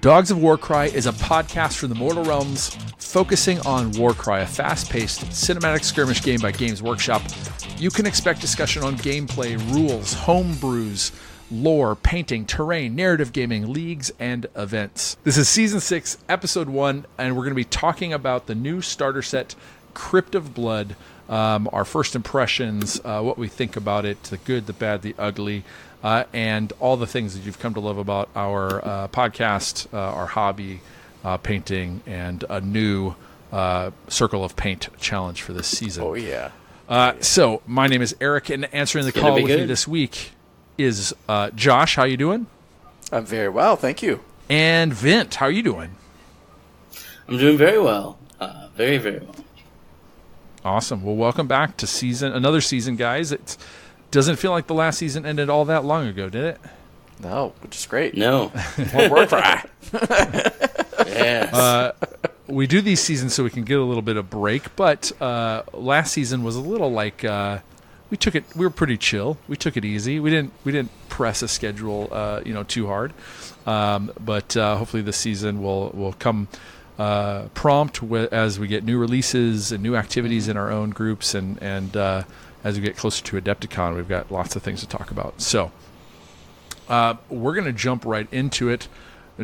dogs of Warcry is a podcast from the Mortal Realms focusing on Warcry, a fast paced cinematic skirmish game by Games Workshop. You can expect discussion on gameplay, rules, homebrews, lore, painting, terrain, narrative gaming, leagues, and events. This is Season 6, Episode 1, and we're going to be talking about the new starter set, Crypt of Blood. Um, our first impressions, uh, what we think about it, the good, the bad, the ugly, uh, and all the things that you've come to love about our uh, podcast, uh, our hobby, uh, painting, and a new uh, Circle of Paint challenge for this season. Oh yeah. Uh, so my name is Eric, and answering the call with good. this week is uh, Josh. How you doing? I'm very well, thank you. And Vint, how are you doing? I'm doing very well. Uh, very, very well. Awesome. Well, welcome back to season another season, guys. It doesn't feel like the last season ended all that long ago, did it? No, which is great. No. More work for I. yes. Uh, we do these seasons so we can get a little bit of break, but uh, last season was a little like uh, we took it. We were pretty chill. We took it easy. We didn't we didn't press a schedule, uh, you know, too hard. Um, but uh, hopefully this season will will come uh, prompt as we get new releases and new activities in our own groups, and and uh, as we get closer to Adepticon, we've got lots of things to talk about. So. Uh, we're going to jump right into it.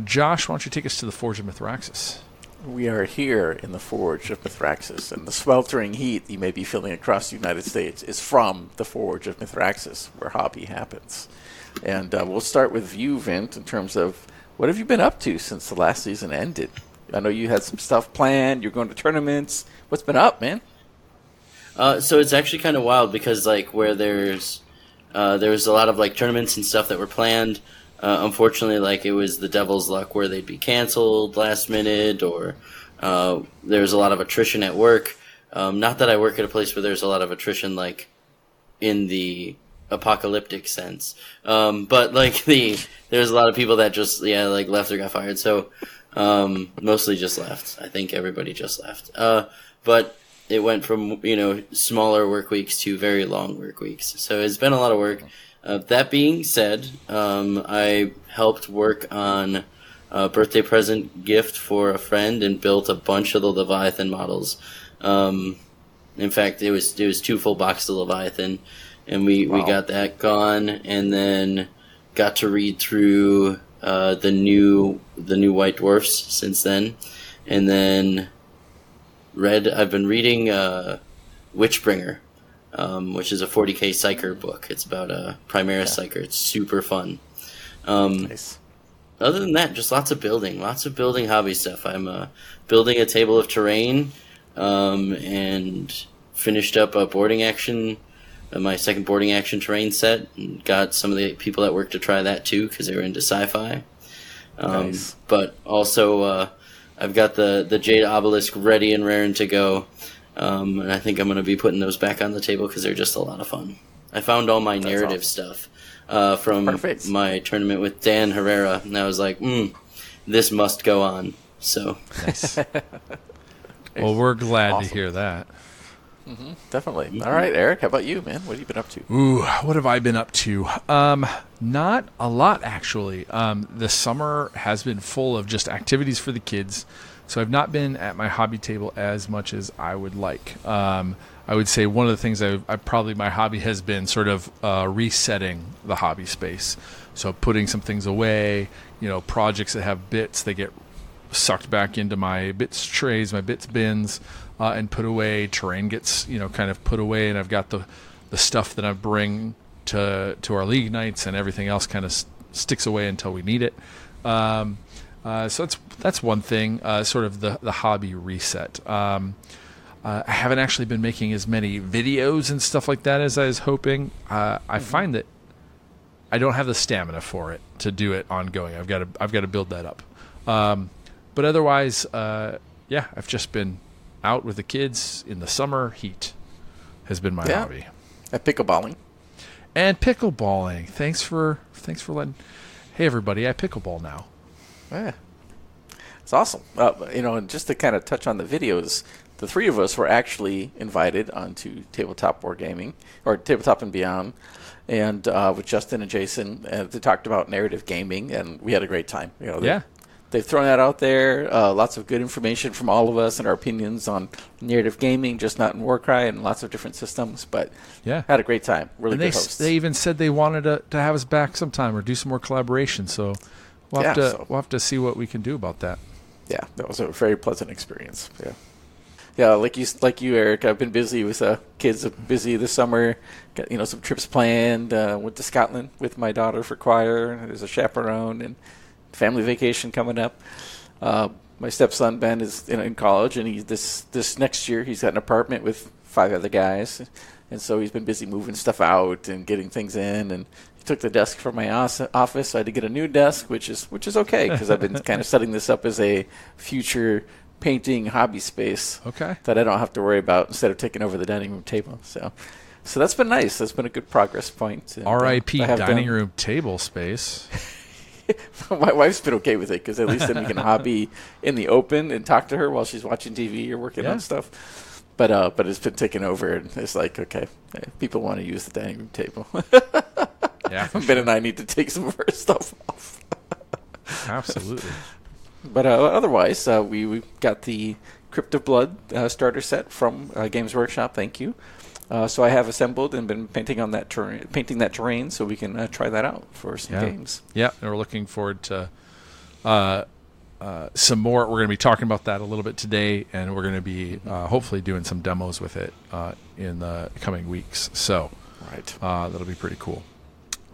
Josh, why don't you take us to the Forge of Mithraxis? We are here in the Forge of Mithraxis, and the sweltering heat you may be feeling across the United States is from the Forge of Mithraxis, where hobby happens. And uh, we'll start with you, Vint, in terms of what have you been up to since the last season ended? I know you had some stuff planned. You're going to tournaments. What's been up, man? Uh, so it's actually kind of wild because like where there's uh, a lot of like tournaments and stuff that were planned. Uh, unfortunately, like it was the devil's luck where they'd be canceled last minute, or uh, there was a lot of attrition at work. Um, not that I work at a place where there's a lot of attrition, like in the apocalyptic sense, um, but like the there's a lot of people that just yeah like left or got fired. So um, mostly just left. I think everybody just left. Uh, but it went from you know smaller work weeks to very long work weeks. So it's been a lot of work. Uh, that being said, um, I helped work on a birthday present gift for a friend and built a bunch of the Leviathan models. Um, in fact, it was it was two full boxes of Leviathan, and we, we got that gone, and then got to read through uh, the new the new White Dwarfs since then, and then read. I've been reading uh, Witchbringer, um, which is a 40k psyker book. It's about a Primaris psyker. It's super fun. Um, Nice. other than that, just lots of building, lots of building hobby stuff. I'm uh, building a table of terrain, um, and finished up a boarding action, uh, my second boarding action terrain set, and got some of the people that work to try that too because they were into sci-fi. Um, Nice. But also, uh, I've got the the jade obelisk ready and raring to go, um, and I think I'm going to be putting those back on the table because they're just a lot of fun. I found all my narrative stuff uh, from Perfect. my tournament with Dan Herrera, and I was like, mm, "This must go on." So Nice. well, we're glad Awesome. to hear that. Definitely. All right, Eric, how about you, man? What have you been up to? Ooh, what have I been up to? Um, not a lot actually. Um, the summer has been full of just activities for the kids, so I've not been at my hobby table as much as I would like. Um, I would say one of the things I, I probably my hobby has been sort of uh, resetting the hobby space. So putting some things away, you know, projects that have bits, they get sucked back into my bits trays, my bits bins, uh, and put away. Terrain gets you know kind of put away, and I've got the the stuff that I bring to to our league nights, and everything else kind of sticks away until we need it. Um, uh, so that's that's one thing, uh, sort of the the hobby reset. Um, uh, I haven't actually been making as many videos and stuff like that as I was hoping. Uh, I find that I don't have the stamina for it to do it ongoing. I've got to I've got to build that up. Um, but otherwise, uh, yeah, I've just been out with the kids in the summer heat. Has been my Yeah. hobby. At pickleballing. And pickleballing. Thanks for thanks for letting. Hey everybody, I pickleball now. Yeah. It's awesome. Uh, you know, and just to kind of touch on the videos, the three of us were actually invited onto Tabletop Wargaming or Tabletop and Beyond, and uh, with Justin and Jason, uh, they talked about narrative gaming, and we had a great time. You know, they- Yeah. They've thrown that out there. Uh, lots of good information from all of us and our opinions on narrative gaming, just not in Warcry and lots of different systems. But Yeah. had a great time. Really and good they, hosts. they even said they wanted to, to have us back sometime or do some more collaboration. So we'll have Yeah, to so- we'll have to see what we can do about that. yeah, that was a very pleasant experience. Yeah, yeah, like you, like you, Eric. I've been busy with uh, kids. Busy this summer. Got you know some trips planned. Uh, went to Scotland with my daughter for choir. There's a chaperone and family vacation coming up. Uh, my stepson Ben is in, in college, and he's this this next year he's got an apartment with five other guys, and so he's been busy moving stuff out and getting things in. And took the desk from my office. So I had to get a new desk, which is which is okay because I've been kind of setting this up as a future painting hobby space Okay. that I don't have to worry about instead of taking over the dining room table. So, so that's been nice. That's been a good progress point. Uh, R.I.P. Dining done- room table space. My wife's been okay with it because at least then we can hobby in the open and talk to her while she's watching TV or working Yeah. on stuff. But uh, but it's been taken over, and it's like okay, eh, people want to use the dining room table. Yeah, ben and I need to take some of our stuff off. absolutely. But uh, otherwise, uh, we, we got the Crypt of Blood uh, starter set from uh, Games Workshop. Thank you. Uh, so I have assembled and been painting on that terrain, painting that terrain, so we can uh, try that out for some Yeah. games. Yeah, and we're looking forward to uh, uh, some more. We're going to be talking about that a little bit today, and we're going to be uh, hopefully doing some demos with it uh, in the coming weeks. So Right. uh, that'll be pretty cool.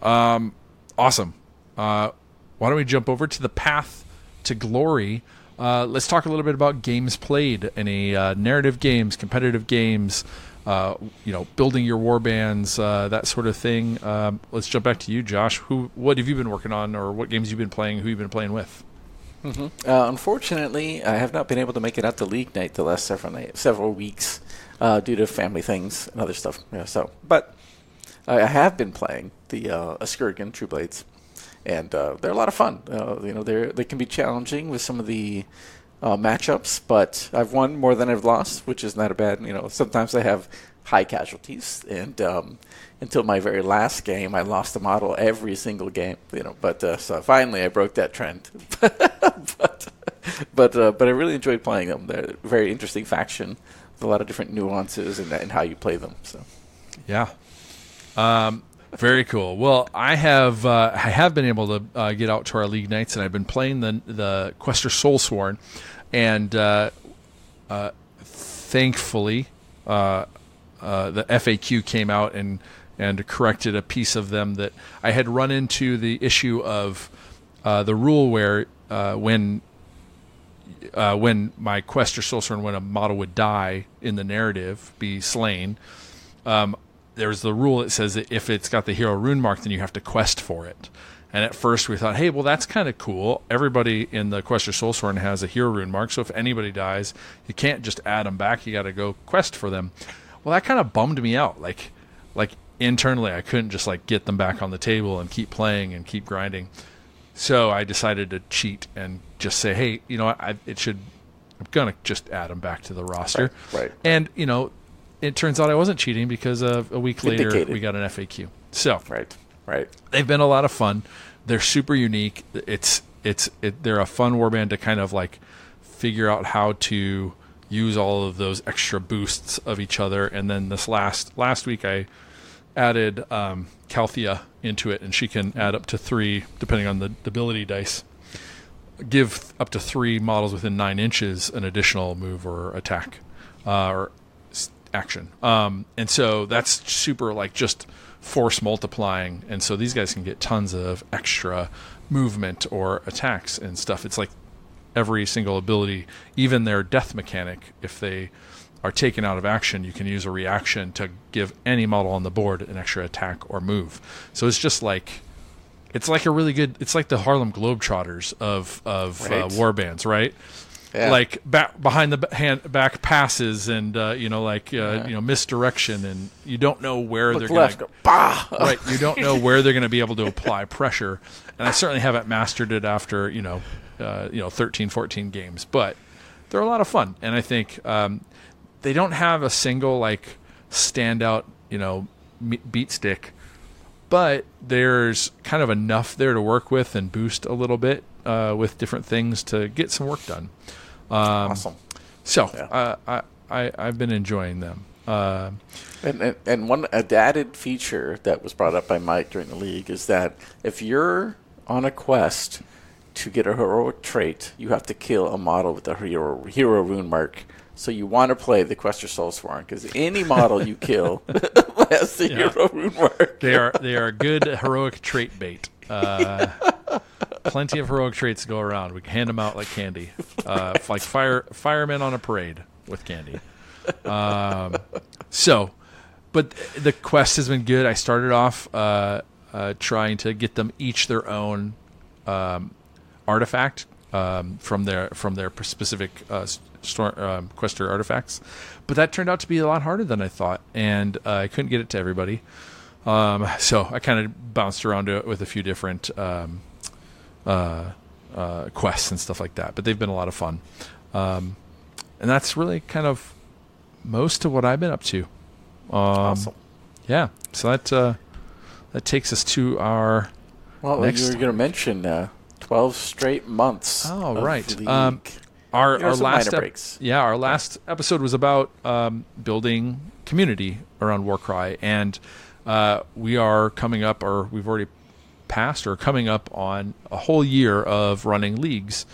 Um, awesome. Uh, why don't we jump over to the path to glory? Uh, let's talk a little bit about games played, any uh, narrative games, competitive games, uh, you know, building your war bands, uh, that sort of thing. Um, let's jump back to you, Josh. Who, what have you been working on, or what games you've been playing? Who you've been playing with? Uh, unfortunately, I have not been able to make it out to league night the last several night, several weeks uh, due to family things and other stuff. Yeah, so, but I have been playing the uh, Askurgan True Blades, and uh, they're a lot of fun. Uh, you know, they they can be challenging with some of the uh, matchups, but I've won more than I've lost, which is not a bad. You know, sometimes I have high casualties, and um, until my very last game, I lost a model every single game. You know, but uh, so finally I broke that trend. but but uh, but I really enjoyed playing them. They're a very interesting faction with a lot of different nuances in, in how you play them. So Yeah. Um, very cool. Well, I have uh, I have been able to uh, get out to our league nights, and I've been playing the the Questor Soulsworn, and uh, uh, thankfully, uh, uh, the FAQ came out and and corrected a piece of them that I had run into the issue of the rule where when when my Questor Soulsworn when a model would die in the narrative be slain um, there's the rule that says that if it's got the hero rune mark then you have to quest for it and at first we thought hey well that's kind of cool everybody in the Questor Soulsworn has a hero rune mark so if anybody dies you can't just add them back you got to go quest for them well that kind of bummed me out like like internally i couldn't just like get them back on the table and keep playing and keep grinding so I decided to cheat and just say, hey, you know, I, it should. I'm gonna just add them back to the roster. Right, right. And you know, it turns out I wasn't cheating because of a week later Vindicated. we got an FAQ. So right, right. they've been a lot of fun. They're super unique. It's it's it, they're a fun warband to kind of like figure out how to use all of those extra boosts of each other. And then this last last week I added um, Calthea into it, and she can add up to three depending on the ability dice. Give up to three models within nine inches an additional move or attack uh, or action. Um, and so that's super like just force multiplying. And so these guys can get tons of extra movement or attacks and stuff. It's like every single ability, even their death mechanic, if they are taken out of action, you can use a reaction to give any model on the board an extra attack or move. So it's just like it's like a really good it's like the Harlem Globetrotters of of uh, war bands, right? Yeah. Like back behind the hand back passes and uh, you know like uh, you know misdirection and you don't know where Look they're going go, right you don't know where they're going to be able to apply pressure and i certainly haven't mastered it after you know uh, you know 13, 14 games, but they're a lot of fun, and I think um, they don't have a single like standout you know beat stick, but there's kind of enough there to work with and boost a little bit uh, with different things to get some work done. Awesome. So Yeah. uh, I, I I've been enjoying them. Uh, And, and, and one a added feature that was brought up by Mike during the league is that if you're on a quest to get a heroic trait, you have to kill a model with a hero hero rune mark. So you want to play the Questor Soulsworn because any model you kill has the Yeah. hero rune mark. they are they are good heroic trait bait. Uh, plenty of heroic traits to go around. We can hand them out like candy, uh, like fire firemen on a parade with candy. Um, so, but the quest has been good. I started off uh, uh, trying to get them each their own um, artifact um, from their from their specific uh, um, quester artifacts, but that turned out to be a lot harder than I thought, and I couldn't get it to everybody. Um, so I kind of bounced around to it with a few different um, uh, uh, quests and stuff like that, but they've been a lot of fun, um, and that's really kind of most of what I've been up to. Um, awesome. Yeah, so that uh, that takes us to our Well, next- you were going to mention uh, 12 straight months. Oh, of right. league. Um, our our last ep- breaks. yeah our last episode was about um, building community around Warcry, and uh, we are coming up, or we've already passed, or coming up on a whole year of running leagues,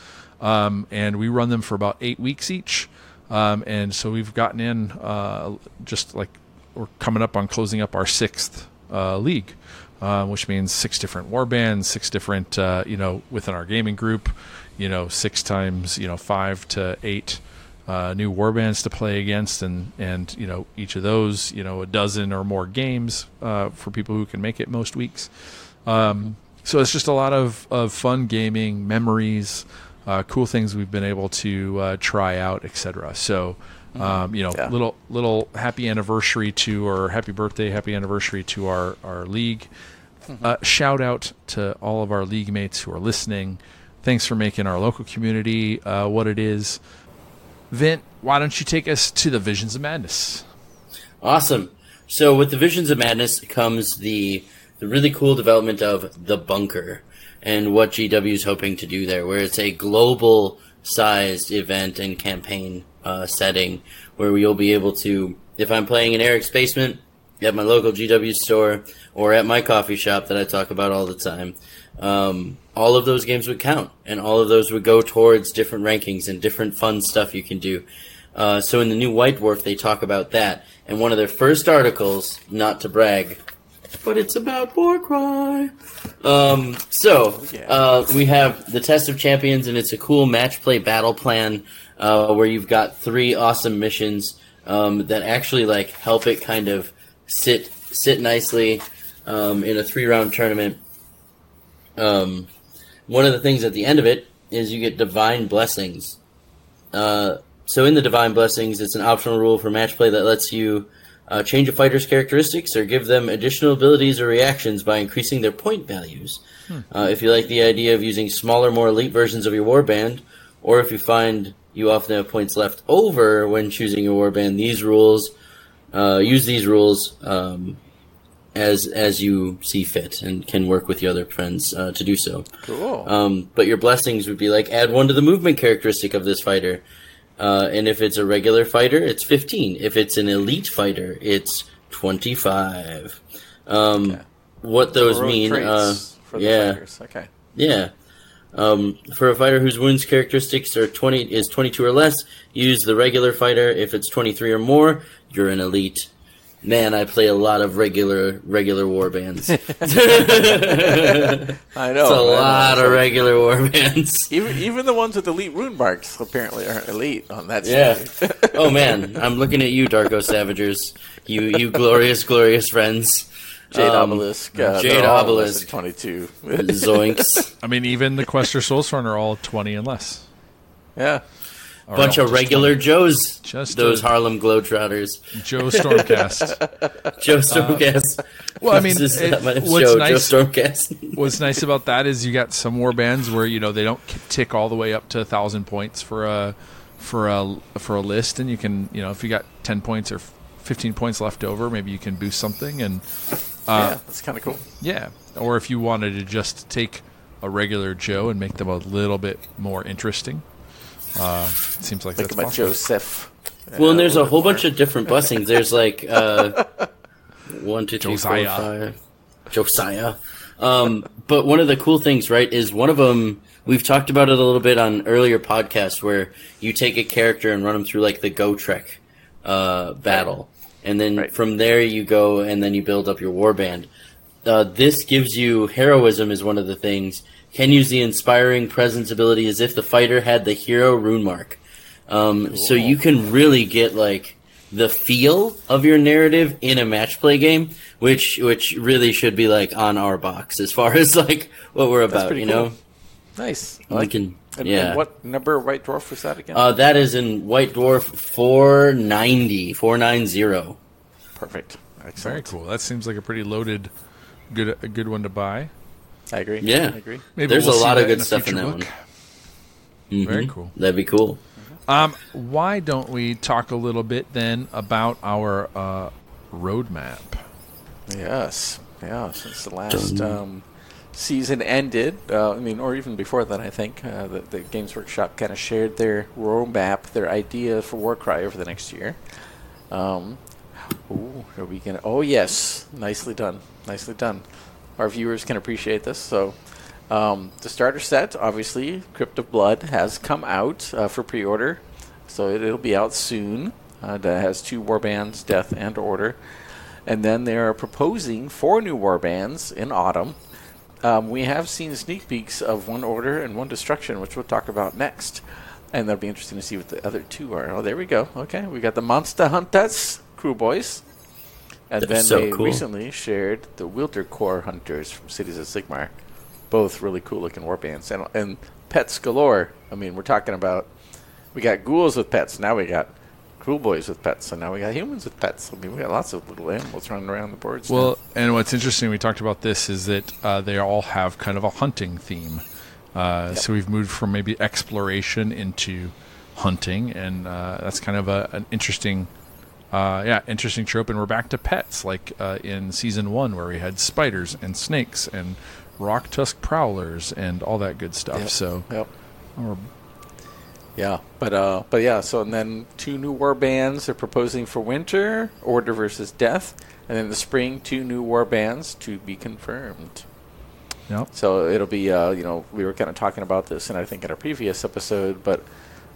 um, and we run them for about eight weeks each, um, and so we've gotten in uh, just like we're coming up on closing up our sixth uh, league. Uh, which means six different war bands, six different, uh, you know, within our gaming group, you know, six times, you know, five to eight uh, new war bands to play against, and and you know, each of those, you know, a dozen or more games uh, for people who can make it most weeks. Um, so it's just a lot of, of fun gaming, memories, uh, cool things we've been able to uh, try out, etc. So, um, you know, Yeah. little little happy anniversary to or happy birthday, happy anniversary to our our league. Uh, shout out to all of our league mates who are listening. Thanks for making our local community uh, what it is. Vint, why don't you take us to the Visions of Madness? Awesome. So with the Visions of Madness comes the the really cool development of the bunker and what GW is hoping to do there, where it's a global sized event and campaign uh, setting where you'll be able to, if I'm playing in Eric's basement, at my local GW store, or at my coffee shop that I talk about all the time, um, all of those games would count, and all of those would go towards different rankings and different fun stuff you can do. Uh, so in the new White Dwarf, they talk about that, and one of their first articles, not to brag, but it's about Warcry. Um, so uh, we have the Test of Champions, and it's a cool match play battle plan uh, where you've got three awesome missions um, that actually like help it kind of sit sit nicely um, in a three round tournament. Um, one of the things at the end of it is you get divine blessings. Uh, so in the divine blessings, it's an optional rule for match play that lets you uh, change a fighter's characteristics or give them additional abilities or reactions by increasing their point values. Uh, if you like the idea of using smaller, more elite versions of your warband, or if you find you often have points left over when choosing your warband, these rules uh, use these rules um, as as you see fit and can work with your other friends uh, to do so. Cool. Um, but your blessings would be like add one to the movement characteristic of this fighter. Uh, and if it's a regular fighter, it's 15. If it's an elite fighter, it's 25. Um, What those mean, uh, for yeah, fighters. Okay. yeah. Um, for a fighter whose wounds characteristics are 20 is 22 or less, use the regular fighter. If it's 23 or more, you're an elite. Man, I play a lot of regular regular war bands. I know. a I know. lot So of regular war bands. even even the ones with elite rune marks apparently aren't elite on that Yeah. side. Oh man, I'm looking at you, Darkoath Savagers. You you glorious, glorious friends. Jade Um, Obelisk. Uh, Jade they're all less Obelisk. Twenty-two. Zoinks. I mean, even the Questor Soulsworn are all 20 and less. yeah. Or Bunch no, of just regular Joes. Just those a- Harlem Globetrotters. Joe Stormcast. Joe Stormcast. Uh, well, I mean, it- what's Joe, nice- Joe Stormcast. What's nice about that is you got some war bands where you know they don't tick all the way up to a thousand points for a for a for a list, and you can you know if you got ten points or fifteen points left over, maybe you can boost something, and yeah, that's kind of cool. yeah, or if you wanted to just take a regular Joe and make them a little bit more interesting, uh, it seems like Think that's about possible. Joseph. Well, and there's a whole bunch of different blessings. There's like uh, one, two, three, four, Josiah. five. Josiah. Um, but one of the cool things, right, is one of them. We've talked about it a little bit on earlier podcasts where you take a character and run them through like the Go Trek uh, battle, and then Right. from there you go and then you build up your warband. Uh, this gives you heroism is one of the things. Can use the inspiring presence ability as if the fighter had the hero rune mark. Um, So you can really get like the feel of your narrative in a match play game, which which really should be like on our box as far as like what we're about. pretty You know. Nice. I like can. And, yeah. and what number White Dwarf was that again? Uh, that is in White Dwarf 490, 490. Perfect. Very cool. That seems like a pretty loaded, good a good one to buy. I agree. Yeah. I agree. Maybe There's we'll a lot of good in stuff in that book. one. Very Mhm. cool. That'd be cool. Um, why don't we talk a little bit then about our uh, roadmap? Yes. Yeah. Since the last um, season ended, uh, I mean, or even before that, I think uh, the, the Games Workshop kind of shared their roadmap, their idea for Warcry over the next year. Um, ooh, are we gonna? Oh yes, nicely done. Nicely done. Our viewers can appreciate this. So, um, the starter set, obviously, Crypt of Blood, has come out uh, for pre-order, so it, it'll be out soon. Uh, that has two warbands, Death and Order, and then they are proposing four new warbands in autumn. Um, we have seen sneak peeks of one Order and one Destruction, which we'll talk about next. And that'll be interesting to see what the other two are. Oh, there we go. Okay, we got the Monster Hunters Kruleboyz. And That's then so they cool. recently shared the Wildercorps Hunters from Cities of Sigmar. Both really cool looking warbands. And, and pets galore. I mean, we're talking about. We got ghouls with pets. Now we got Kruleboyz with pets. And now we got humans with pets. I mean, we got lots of little animals running around the boards. now. Well, and what's interesting, we talked about this, is that uh, they all have kind of a hunting theme. Uh, So we've moved from maybe exploration into hunting, and uh, that's kind of a, an interesting, uh, yeah, interesting trope. And we're back to pets, like uh, in season one, where we had spiders and snakes and rock tusk prowlers and all that good stuff. Yep. So Yep. we're Yeah, but uh, but yeah. So and then two new war bands they're proposing for winter: Order versus Death, and then the spring two new war bands to be confirmed. Yep. So it'll be uh, you know we were kind of talking about this, and I think in our previous episode, but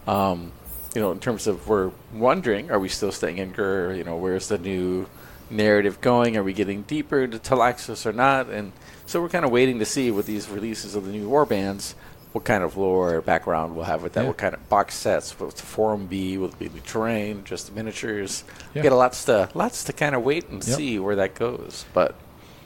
um, you know in terms of we're wondering, are we still staying in Ghur? You know, where's the new narrative going? Are we getting deeper into Talaxis or not? And so we're kind of waiting to see with these releases of the new war bands. What kind of lore or background we'll have with that? Yeah. What kind of box sets? What's the forum be? Will it be the terrain? Just the miniatures? Yeah. Get a lots to lots to kind of wait and Yep. see where that goes. But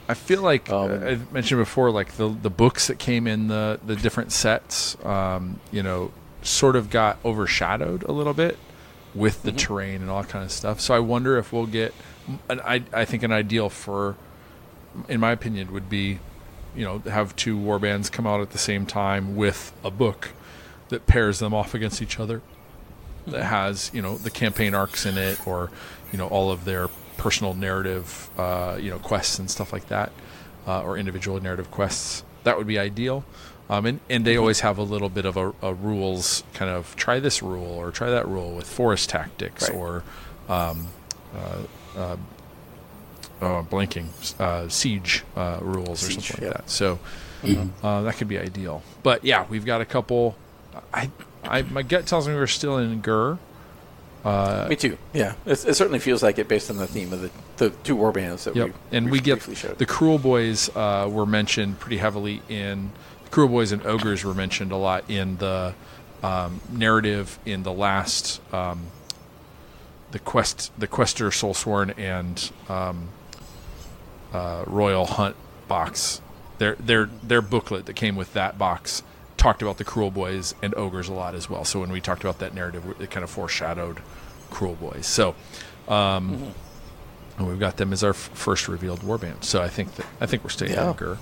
I feel like Um, uh, I mentioned before, like the the books that came in the the different sets, um, you know, sort of got overshadowed a little bit with the terrain and all that kind of stuff. So I wonder if we'll get. An, I I think an ideal for, in my opinion, would be, you know, have two war bands come out at the same time with a book that pairs them off against each other that has you know the campaign arcs in it or you know all of their personal narrative uh, you know quests and stuff like that uh, or individual narrative quests that would be ideal um, and, and they always have a little bit of a, a rules kind of try this rule or try that rule with forest tactics Right. or um, uh, uh, uh, blanking uh, siege uh, rules or Siege, something yeah. like that so uh, that could be ideal but yeah we've got a couple I, I my gut tells me we're still in Ghur. Me too. Yeah, it, it certainly feels like it based on the theme of the, the two war bands that Yep, we and we we get briefly showed. the Kruleboyz uh, were mentioned pretty heavily in the Kruleboyz and Ogres were mentioned a lot in the um, narrative in the last um, the quest the Questor Soulsworn and um, uh, Royal Hunt box. Their their their booklet that came with that box talked about the Kruleboyz and ogres a lot as well. So when we talked about that narrative, it kind of foreshadowed Kruleboyz. So. Um, And we've got them as our f- first revealed warband, so I think that I think we're staying Yeah. Ogre.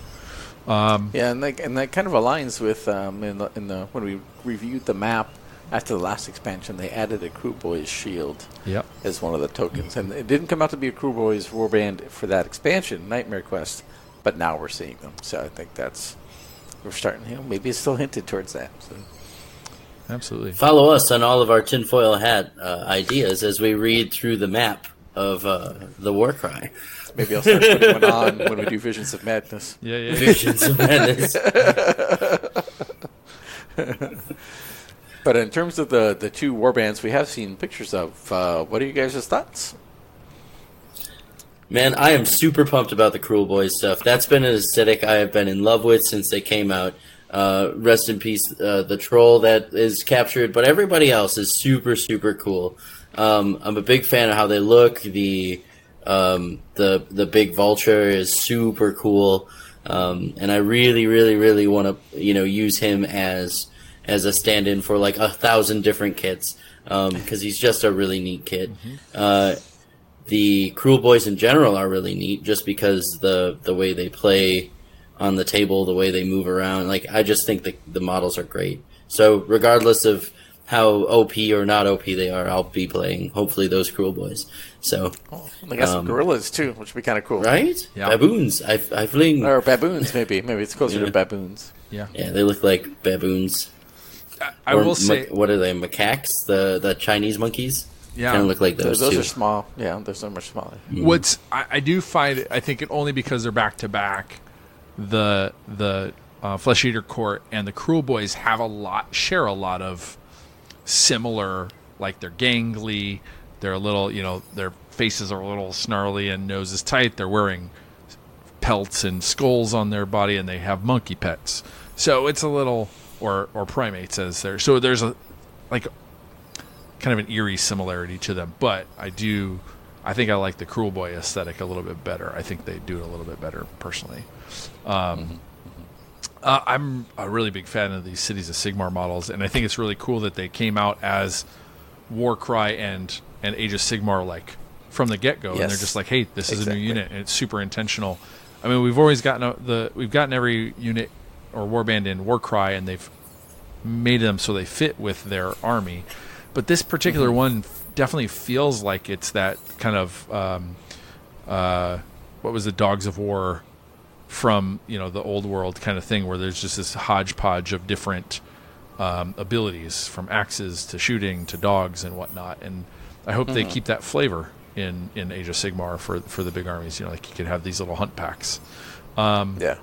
Yeah, and that, and that kind of aligns with um, in the, in the when we reviewed the map after the last expansion, they added a Kruleboyz shield Yep. as one of the tokens, and it didn't come out to be a Kruleboyz warband for that expansion, Nightmare Quest, but now we're seeing them. So I think that's we're starting. You know, maybe it's still hinted towards that. So. Absolutely. Follow us on all of our tinfoil hat uh, ideas as we read through the map of uh, the Warcry. Maybe I'll start putting one on when we do Visions of Madness. Yeah, yeah. Visions of Madness. But in terms of the the two warbands we have seen pictures of, uh, what are you guys' thoughts? Man, I am super pumped about the Kruleboyz stuff. That's been an aesthetic I have been in love with since they came out. Uh, rest in peace, uh, the troll that is captured, but everybody else is super, super cool. Um, I'm a big fan of how they look. The um, the the big vulture is super cool, um, and I really, really, really want to you know use him as as a stand-in for like a thousand different kits because he's just a really neat kid. Uh, the Kruleboyz in general are really neat just because the the way they play on the table, the way they move around. Like I just think the the models are great. So regardless of how OP or not OP they are, I'll be playing hopefully those Kruleboyz. So They got some Um, gorillas too, which would be kind of cool. right, Yeah. baboons. I I fling. Or baboons, maybe. Maybe it's closer Yeah. to baboons. Yeah. Yeah, they look like baboons. I Or will ma- say, what are they? Macaques? The the Chinese monkeys? Yeah. kind of look like Those, those, those too. are small. Yeah, they're so much smaller. what's I, I do find I think it only because they're back to back, the the uh, Flesh Eater Court and the Kruleboyz have a lot share a lot of similar, like they're gangly, they're a little, you know, their faces are a little snarly and noses tight. They're wearing pelts and skulls on their body, and they have monkey pets. So it's a little, or or primates as there. So there's a like kind of an eerie similarity to them. But I do, I think I like the Cruel Boy aesthetic a little bit better. I think they do it a little bit better personally. Um, uh, I'm a really big fan of these Cities of Sigmar models, and I think it's really cool that they came out as Warcry and and Age of Sigmar like from the get go, and they're just like, hey, this is a new unit, and it's super intentional. I mean, we've always gotten a, the we've gotten every unit or warband in Warcry, and they've made them so they fit with their army. But this particular one definitely feels like it's that kind of um, uh, what was the Dogs of War from you know the old world kind of thing, where there's just this hodgepodge of different um, abilities from axes to shooting to dogs and whatnot. And I hope they keep that flavor in in Age of Sigmar for for the big armies. You know, like you could have these little hunt packs. Yeah.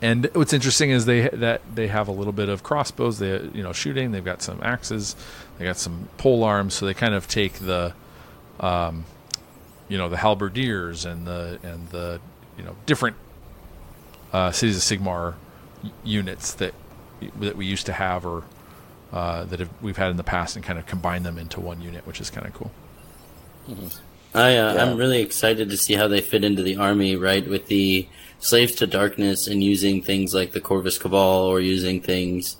And what's interesting is they that they have a little bit of crossbows. They you know shooting. They've got some axes. They got some pole arms. So they kind of take the, um, you know, the halberdiers and the and the you know different uh, cities of Sigmar units that that we used to have or uh, that have, we've had in the past and kind of combine them into one unit, which is kind of cool. I uh, Yeah. I'm really excited to see how they fit into the army, right? With the slaves to darkness and using things like the Corvus Cabal or using things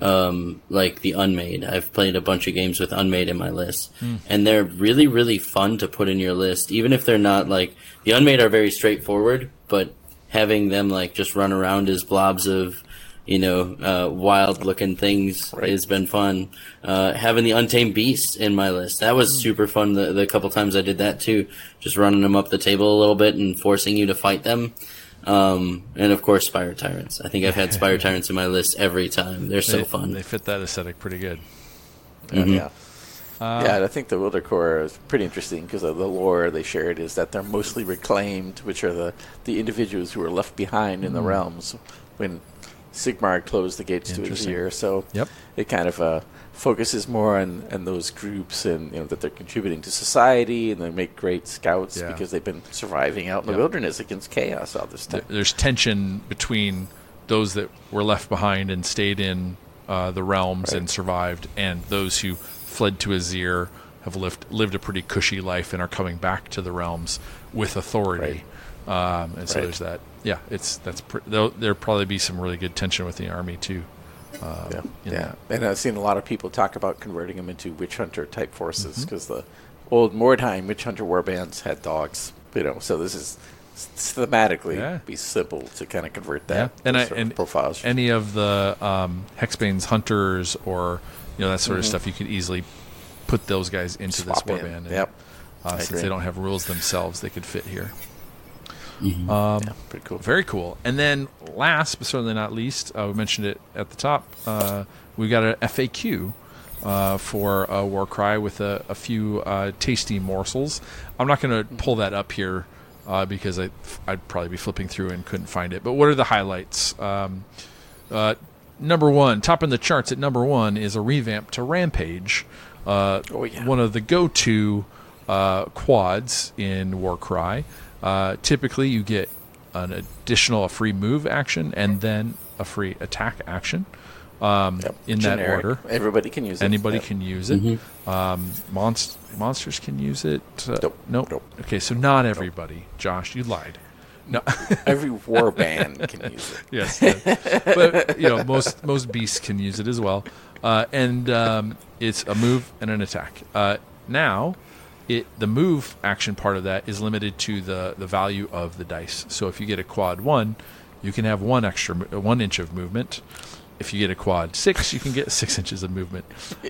um, like the Unmade. I've played a bunch of games with Unmade in my list, and they're really really fun to put in your list, even if they're not like the Unmade are very straightforward, but having them like just run around as blobs of you know, uh, wild looking things Right. has been fun. Uh, having the Untamed Beast in my list. That was super fun the, the couple times I did that too. Just running them up the table a little bit and forcing you to fight them. Um, and of course, Spire Tyrants. I think I've had Spire Tyrants in my list every time. They're so they, fun. They fit that aesthetic pretty good. Yeah. Yeah. yeah, and I think the Wildercorps is pretty interesting because of the lore they shared is that they're mostly reclaimed, which are the, the individuals who were left behind in the realms when Sigmar closed the gates to his Azyr. So Yep. it kind of uh, focuses more on, on those groups and you know that they're contributing to society and they make great scouts Yeah. because they've been surviving out in Yep. the wilderness against chaos all this time. There's tension between those that were left behind and stayed in uh, the realms Right. and survived, and those who fled to Azyr have lived lived a pretty cushy life and are coming back to the realms with authority. Um, and so Right. there's that. Yeah, it's that's pr- there'll, probably be some really good tension with the army too. Um, Yeah, yeah. that. And I've seen a lot of people talk about converting them into witch hunter type forces Mm-hmm. because the old Mordheim witch hunter warbands had dogs. You know, so this is thematically Yeah. be simple to kind of convert Yeah, that. and I and profiles. any of the um, Hexbane's hunters or you know that Mm-hmm. sort of stuff, you could easily put those guys into Swap this in. warband. and, Yep. Uh, since agree. they don't have rules themselves, they could fit here. yeah, pretty cool. Very cool. And then last, but certainly not least, uh, we mentioned it at the top. Uh, we got an FAQ uh, for uh, Warcry with a, a few uh, tasty morsels. I'm not going to pull that up here uh, because I, I'd probably be flipping through and couldn't find it. But what are the highlights? Um, uh, number one, topping the charts at number one is a revamp to Rampage. Uh, Oh, yeah. One of the go-to uh, quads in Warcry. Uh, typically, you get an additional a free move action and then a free attack action um, Yep. in Generic. that order. Everybody can use it. Anybody Yep. can use it. Um, monst- monsters can use it. Uh, Nope. Nope. Nope. Okay, so not everybody. Josh, you lied. No. Every warband can use it. yes, but you know most most beasts can use it as well, uh, and um, it's a move and an attack. Uh, now, it the move action part of that is limited to the the value of the dice. So if you get a quad one, you can have one extra one inch of movement. If you get a quad six, you can get six inches of movement,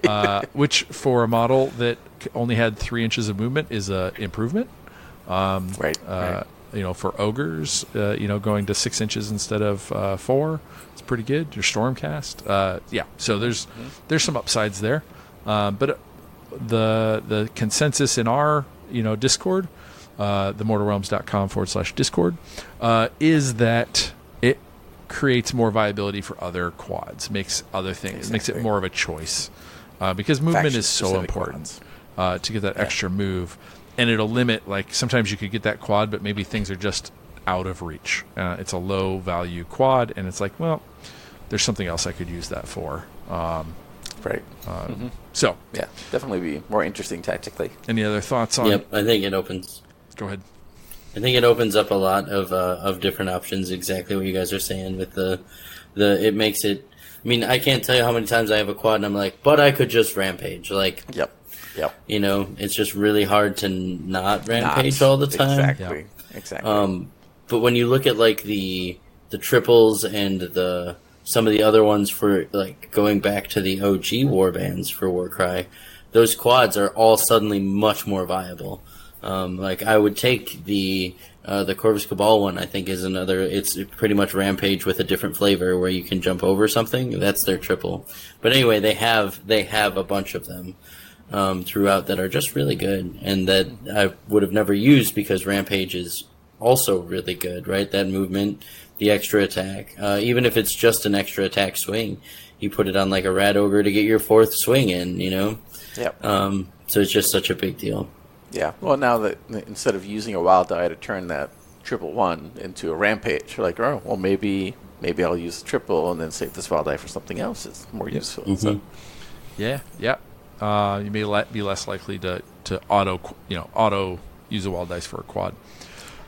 uh, which for a model that only had three inches of movement is a improvement Right. uh, right. You know, for ogres, uh, you know, going to six inches instead of uh, four, it's pretty good. Your stormcast, uh, yeah. So there's there's some upsides there, uh, but uh, the the consensus in our you know Discord, uh, themortalrealms.com forward slash Discord, uh, is that it creates more viability for other quads, makes other things, makes it more of a choice, uh, because movement is so important uh, to get that extra move, and it'll limit. Like sometimes you could get that quad, but maybe things are just out of reach. Uh, it's a low value quad, and it's like, well, there's something else I could use that for. Um, Right. uh, So, Yeah. Definitely be more interesting tactically. any other thoughts on? Yep, I think it opens. Go ahead. I think it opens up a lot of uh, of different options. Exactly what you guys are saying with the the it makes it. I mean, I can't tell you how many times I have a quad and I'm like, but I could just rampage. Like, Yep. Yep. you know, it's just really hard to not rampage Not- all the time. Exactly. Exactly. Um, but when you look at like the the triples and the some of the other ones for like going back to the OG warbands for Warcry, those quads are all suddenly much more viable. Um, like I would take the uh, the Corvus Cabal one. I think is another. It's pretty much Rampage with a different flavor where you can jump over something. That's their triple. But anyway, they have they have a bunch of them um, throughout that are just really good and that I would have never used because Rampage is also really good, right? That movement, the extra attack, uh, even if it's just an extra attack swing, you put it on like a Rat Ogre to get your fourth swing in, you know? yep. Um, so it's just such a big deal. Yeah. Well, now that instead of using a wild die to turn that triple one into a rampage, you're like, oh, well, maybe maybe I'll use the triple and then save this wild die for something else. It's more useful. So, Yeah, yeah. Uh, you may le- be less likely to, to auto, you know, auto use a wild dice for a quad.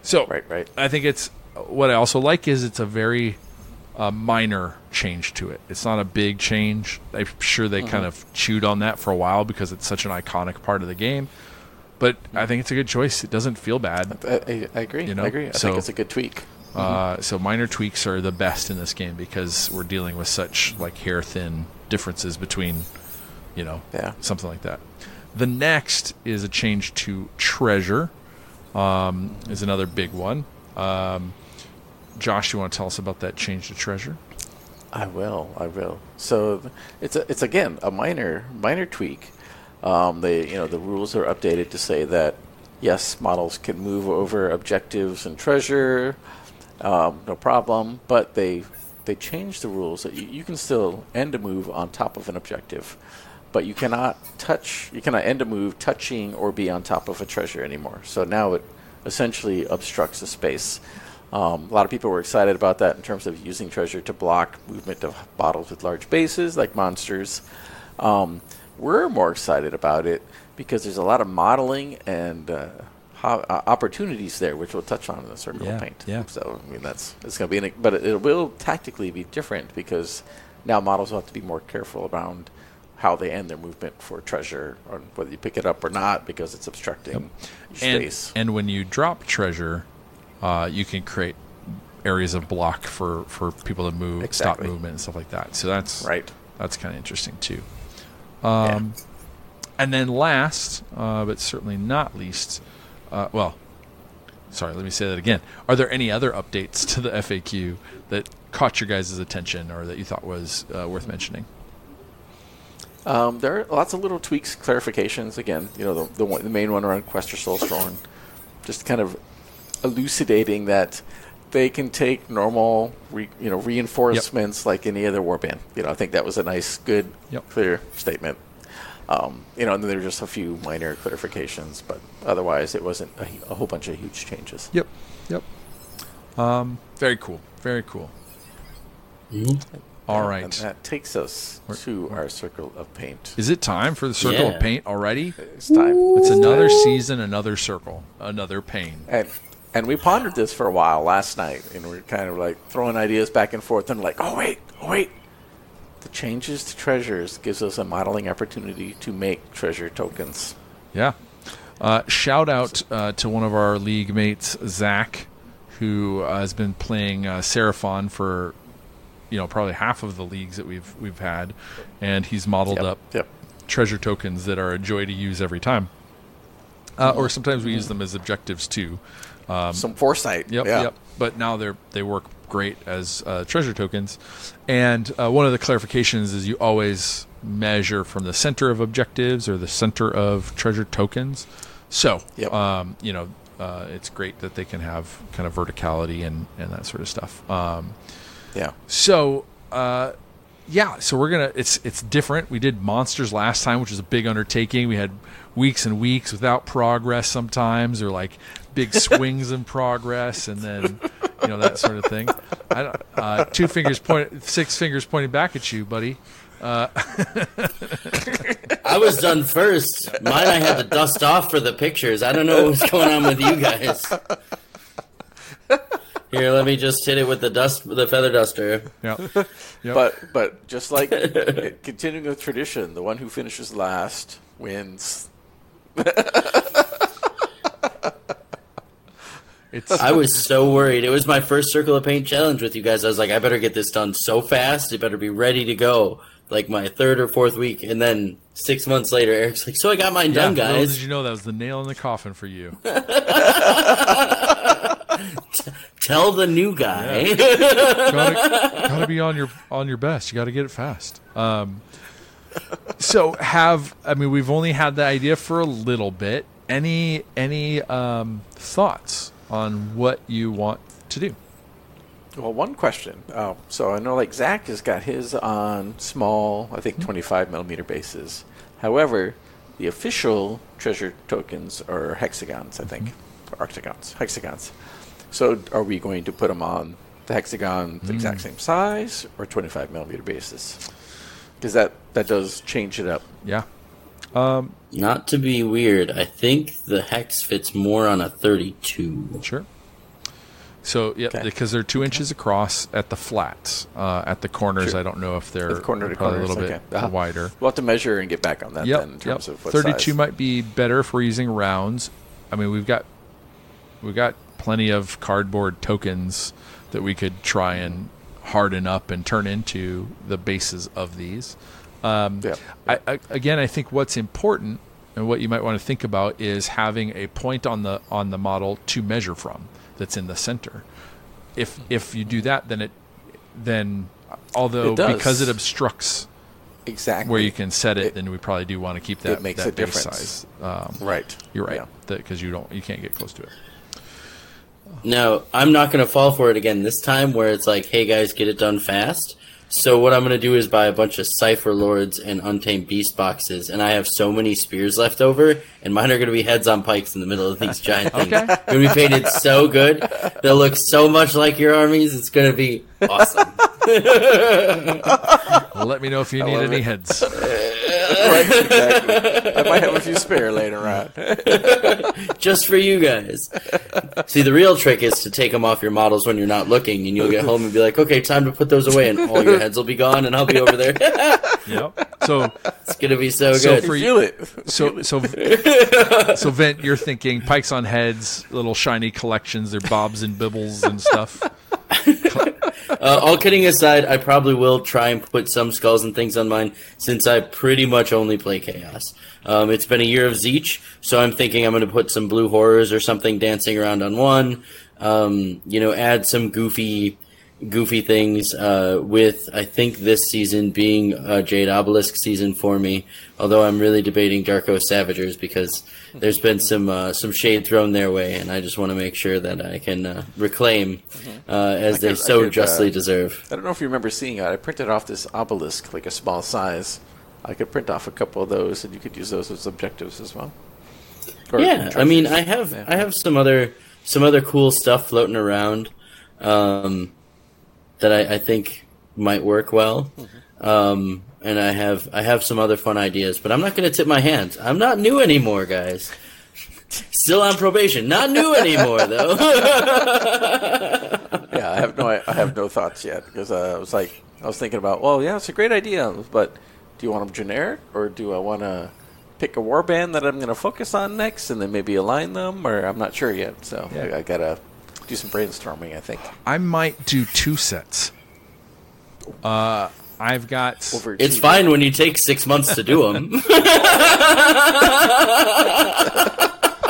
So, Right, right. I think it's what I also like is it's a very uh, minor change to it. It's not a big change. I'm sure they kind of chewed on that for a while because it's such an iconic part of the game. But I think it's a good choice. It doesn't feel bad. I, I, I agree. You know, I agree. I so- think it's a good tweak. Uh, so minor tweaks are the best in this game because we're dealing with such like hair thin differences between, you know, Yeah. something like that. The next is a change to treasure. Um, is another big one. Um, Josh, you want to tell us about that change to treasure? I will. I will. So it's a, it's again a minor minor tweak. Um, they you know the rules are updated to say that yes, models can move over objectives and treasure, um, no problem. But they they changed the rules that you, you can still end a move on top of an objective, but you cannot touch. You cannot end a move touching or be on top of a treasure anymore. So now it essentially obstructs the space. Um, a lot of people were excited about that in terms of using treasure to block movement of bottles with large bases, like monsters. Um, we're more excited about it because there's a lot of modeling and uh, ho- uh, opportunities there, which we'll touch on in the circle Yeah, paint. yeah. So I mean, that's it's going to be, an, but it, it will tactically be different because Now models will have to be more careful around how they end their movement for treasure, or whether you pick it up or not, because it's obstructing and, space. and when you drop treasure, uh, you can create areas of block for, for people to move, stop movement and stuff like that. So that's Right. That's kind of interesting too. Yeah. Um, And then last, uh, but certainly not least, uh, well, sorry, let me say that again. Are there any other updates to the FAQ that caught your guys' attention or that you thought was uh, worth mentioning? Um, there are lots of little tweaks, clarifications. Again, you know, the, the, one, the main one around Questor Soulsworn, just kind of elucidating that they can take normal, re, you know, reinforcements like any other warband. You know, I think that was a nice, good, Yep. clear statement. Um, you know, and then there were just a few minor clarifications, but otherwise, it wasn't a, a whole bunch of huge changes. Yep. Yep. Um, very cool. Very cool. All right. And that takes us Where- to our circle of paint. Is it time for the circle Yeah. of paint already? It's time. It's another season, another circle, another pain. And and we pondered this for a while last night, and we are kind of like throwing ideas back and forth, and like, oh wait, oh wait. The changes to treasures gives us a modeling opportunity to make treasure tokens. Yeah. Uh, shout out uh, to one of our league mates, Zach, who uh, has been playing uh, Seraphon for, you know, probably half of the leagues that we've we've had, and he's modeled Yep, up yep. treasure tokens that are a joy to use every time. Uh, or sometimes we use them as objectives too. Some foresight. Yep, yeah. yep. But now they're they work great as uh, treasure tokens. And uh, one of the clarifications is you always measure from the center of objectives or the center of treasure tokens. So, Yep. um, you know, uh, it's great that they can have kind of verticality and, and that sort of stuff. Um, Yeah. so, uh, yeah, so we're gonna. It's it's different. We did monsters last time, which was a big undertaking. We had weeks and weeks without progress sometimes, or like big swings in progress, and then you know that sort of thing. I don't, uh, two fingers point, six fingers pointing back at you, buddy. I was done first. Mine, I had to dust off for the pictures. I don't know what's going on with you guys. Here, let me just hit it with the dust, the feather duster. Yeah, yep. But but just like continuing the tradition, the one who finishes last wins. it's I was so worried. It was my first circle of paint challenge with you guys. I was like, I better get this done so fast. It better be ready to go. Like my third or fourth week, and then six months later, Eric's like, "So I got mine yeah, done, little guys." did you know that was the nail in the coffin for you? Tell the new guy. gotta, gotta be on your on your best. You got to get it fast. Um, so have I mean we've only had the idea for a little bit. Any any um, thoughts on what you want to do? Well, one question. Uh, so I know like Zach has got his on small, I think 25 millimeter bases. However, the official treasure tokens are hexagons, I think, or octagons, hexagons. So are we going to put them on the hexagon the exact same size or 25 millimeter basis? Because that that does change it up. Yeah, Not to be weird, I think the hex fits more on a 32. sure. So yeah, Okay. because they're two inches across at the flats. Uh, at the corners, Sure. I don't know if they're the corner to probably corners, a little okay. bit Uh-huh. wider. We'll have to measure and get back on that Yep, then in yep. of what 32 size. might be better if we're using rounds. I mean, we've got we've got plenty of cardboard tokens that we could try and harden up and turn into the bases of these. Um, Yep. I, I, again, I think what's important and what you might want to think about is having a point on the on the model to measure from that's in the center. If if you do that, then it then although It because it obstructs exactly where you can set it, It- then we probably do want to keep that, makes that a difference. size. Um, right. You're right, Yeah. because you don't, you can't get close to it. Now, I'm not going to fall for it again this time where it's like, hey guys, get it done fast. So, what I'm going to do is buy a bunch of Cypher Lords and Untamed Beast boxes, and I have so many spears left over, and mine are going to be heads on pikes in the middle of these giant things. Okay. They're going to be painted so good. They'll look so much like your armies. It's going to be awesome. Let me know if you need any it. heads. right, exactly. I might have a few spare later on. just for you guys. See, the real trick is to take them off your models when you're not looking, and you'll get home and be like, "Okay, time to put those away," and all your heads will be gone, and I'll be over there. Yep. So it's gonna be so, So good. for Feel it. so so so Vent, you're thinking pikes on heads, little shiny collections, they're bobs and bibbles and stuff. Uh, all kidding aside, I probably will try and put some skulls and things on mine since I pretty much only play Chaos. Um, it's been a year of Tzeentch, so I'm thinking I'm going to put some blue horrors or something dancing around on one. Um, you know, add some goofy, goofy things. Uh, with I think this season being a Jade Obelisk season for me. Although I'm really debating Darkoath Savagers because there's been some uh, some shade thrown their way, and I just want to make sure that I can uh, reclaim uh, as they could- so could, uh, justly deserve. I don't know if you remember seeing it. I printed off this obelisk, like a small size. I could print off a couple of those, and you could use those as objectives as well. Or yeah, I mean, I have Yeah. I have some other some other cool stuff floating around um, that I, I think might work well. Um, and I have I have some other fun ideas, but I'm not going to tip my hand. I'm not new anymore, guys. Still on probation. Not new anymore, though. yeah, I have no, I have no thoughts yet because uh, I was like, I was thinking about, well, yeah, it's a great idea, but do you want them generic or do I want to pick a warband that I'm going to focus on next and then maybe align them, or I'm not sure yet. So Yeah. I, I gotta do some brainstorming. I think I might do two sets. Uh, I've got over. it's TV. fine when you take six months to do them.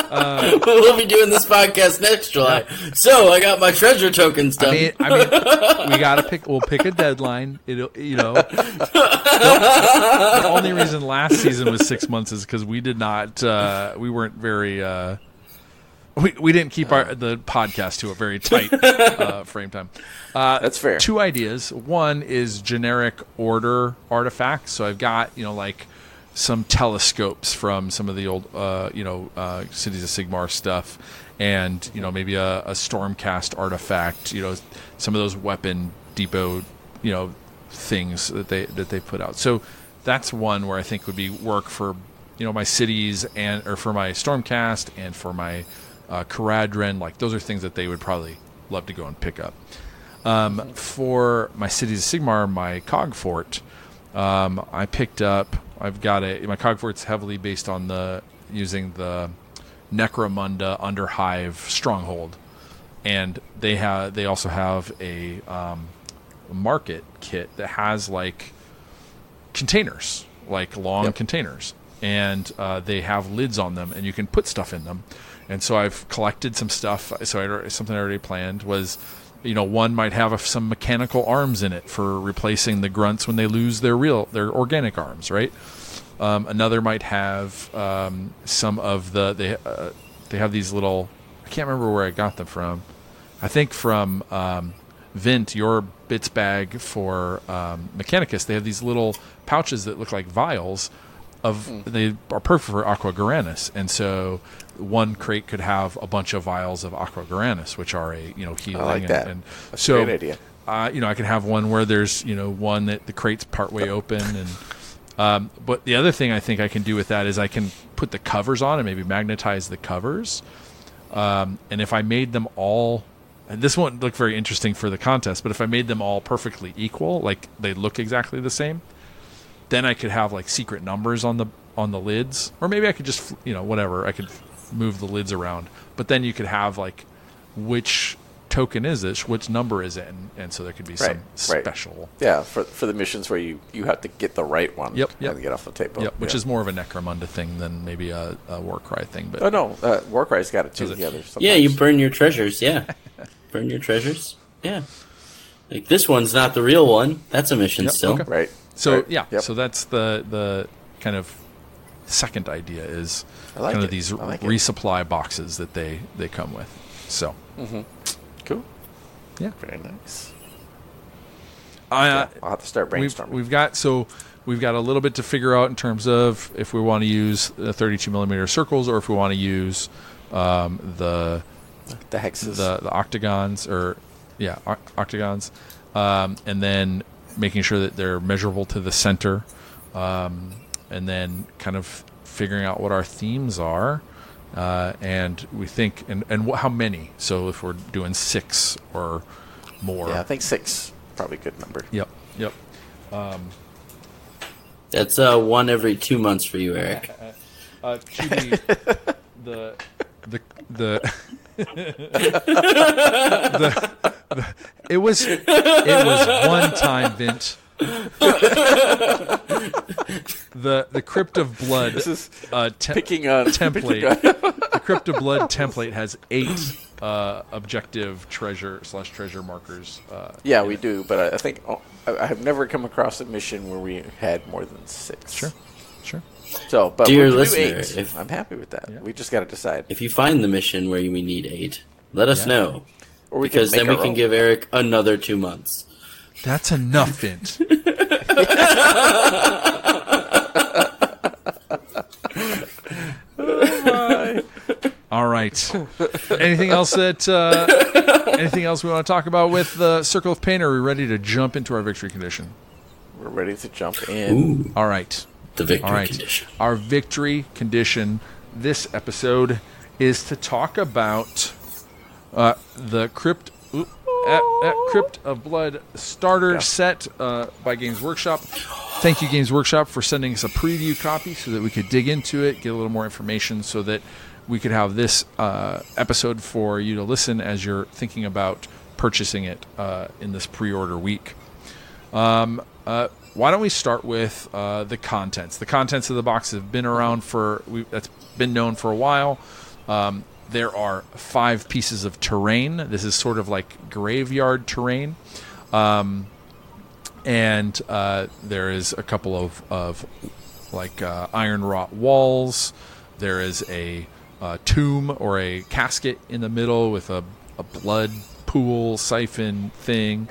we'll be doing this podcast next July. So I got my treasure tokens done. I mean, I mean, we gotta pick. We'll pick a deadline. It'll, you know, the, the only reason last season was six months is because we did not. Uh, we weren't very. Uh, we, we didn't keep our the podcast to a very tight uh, frame time. Uh, That's fair. Two ideas. One is generic order artifacts. So I've got you know like some telescopes from some of the old uh, you know uh, cities of Sigmar stuff, and you know maybe a, a stormcast artifact. You know some of those weapon depot you know things that they that they put out. So that's one where I think would be work for you know my cities and or for my stormcast and for my uh. Like those are things that they would probably love to go and pick up. Um, for my cities of Sigmar, my cog fort, um, I picked up. I've got a my cog fort's heavily based on the using the Necromunda Underhive stronghold, and they have they also have a um, market kit that has like containers, like long Yep. containers, and uh, they have lids on them, and you can put stuff in them. And so I've collected some stuff. So I, something I already planned was, you know, one might have a, some mechanical arms in it for replacing the grunts when they lose their real their organic arms, right? Um, another might have um, some of the they uh, they have these little. I can't remember where I got them from. I think from um, Vint, your bits bag for um, Mechanicus. They have these little pouches that look like vials of. They are perfect for Aqua Ghyranis, and so one crate could have a bunch of vials of Aqua Ghyranis, which are a you know healing. I like and, that. and That's a so great idea. uh, you know, I can have one where there's you know one that the crate's partway open, and um, but the other thing I think I can do with that is I can put the covers on and maybe magnetize the covers, um, and if I made them all, and this won't look very interesting for the contest, but if I made them all perfectly equal, like they look exactly the same, then I could have like secret numbers on the on the lids, or maybe I could just you know whatever I could move the lids around, but then you could have like which token is this, which number is it, and, and so there could be Right, some right. special. Yeah, for for the missions where you, you have to get the right one. Yep, yep. And get off the table. Yep, which yeah. is more of a Necromunda thing than maybe a, a Warcry thing. But Oh no, uh, Warcry's got it too. It? The others. Yeah, you burn your treasures. Yeah, burn your treasures. Yeah, like this one's not the real one. That's a mission Yep, still. okay. right. so right. yeah, Yep. so that's the the kind of second idea is like kind it. of these I like it. resupply boxes that they they come with. So cool. yeah, Very nice. I, Yeah, uh, I'll have to start we've, brainstorming. we've got so we've got a little bit to figure out in terms of if we want to use the 32 millimeter circles or if we want to use um, the the hexes. the the octagons or yeah o- octagons, um, and then making sure that they're measurable to the center. Um, and then kind of figuring out what our themes are. Uh, and we think, and, and wh- how many. So if we're doing six or more. Yeah, I think six probably a good number. Yep. Yep. That's uh, one every two months for you, Eric. Uh, Chibi, the the the, the, the it was it was one time Vint. The the crypt of blood This is uh, te- picking on template. picking on- the crypt of blood template has eight uh, objective treasure slash treasure markers. Uh, yeah, we do, but I, I think oh, I, I have never come across a mission where we had more than six. sure, sure. So, but Dear we listener, eight. if- I'm happy with that. Yeah. We just got to decide. If you find the mission where we need eight, let us Yeah. know. Or we Because then we can own. give Eric another two months. That's enough, Vint. All right. Anything else that uh, anything else we want to talk about with the Circle of Pain? Or are we ready to jump into our victory condition? We're ready to jump in. Ooh, All right. the victory All right. condition. Our victory condition this episode is to talk about uh, the Crypt uh, uh, Crypt of Blood starter Yeah. set uh, by Games Workshop. Thank you, Games Workshop, for sending us a preview copy so that we could dig into it, get a little more information, so that we could have this uh, episode for you to listen as you're thinking about purchasing it uh, in this pre-order week. Um, uh, why don't we start with uh, the contents? The contents of the box have been around for we, that's been known for a while. Um, there are five pieces of terrain. This is sort of like graveyard terrain, um, and uh, there is a couple of of like uh, iron wrought walls. There is a uh, tomb or a casket in the middle with a, a blood pool siphon thing.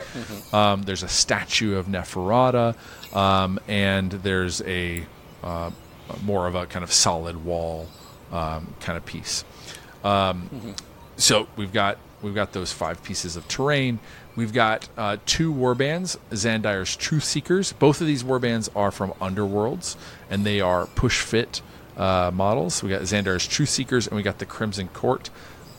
Um, there's a statue of Neferata, um, and there's a uh, more of a kind of solid wall um, kind of piece. Um, So we've got we've got those five pieces of terrain. We've got uh, two warbands, Xandire's Truth Seekers. Both of these warbands are from Underworlds, and they are push fit uh, models. We got Xandire's Truth Seekers, and we got the Crimson Court.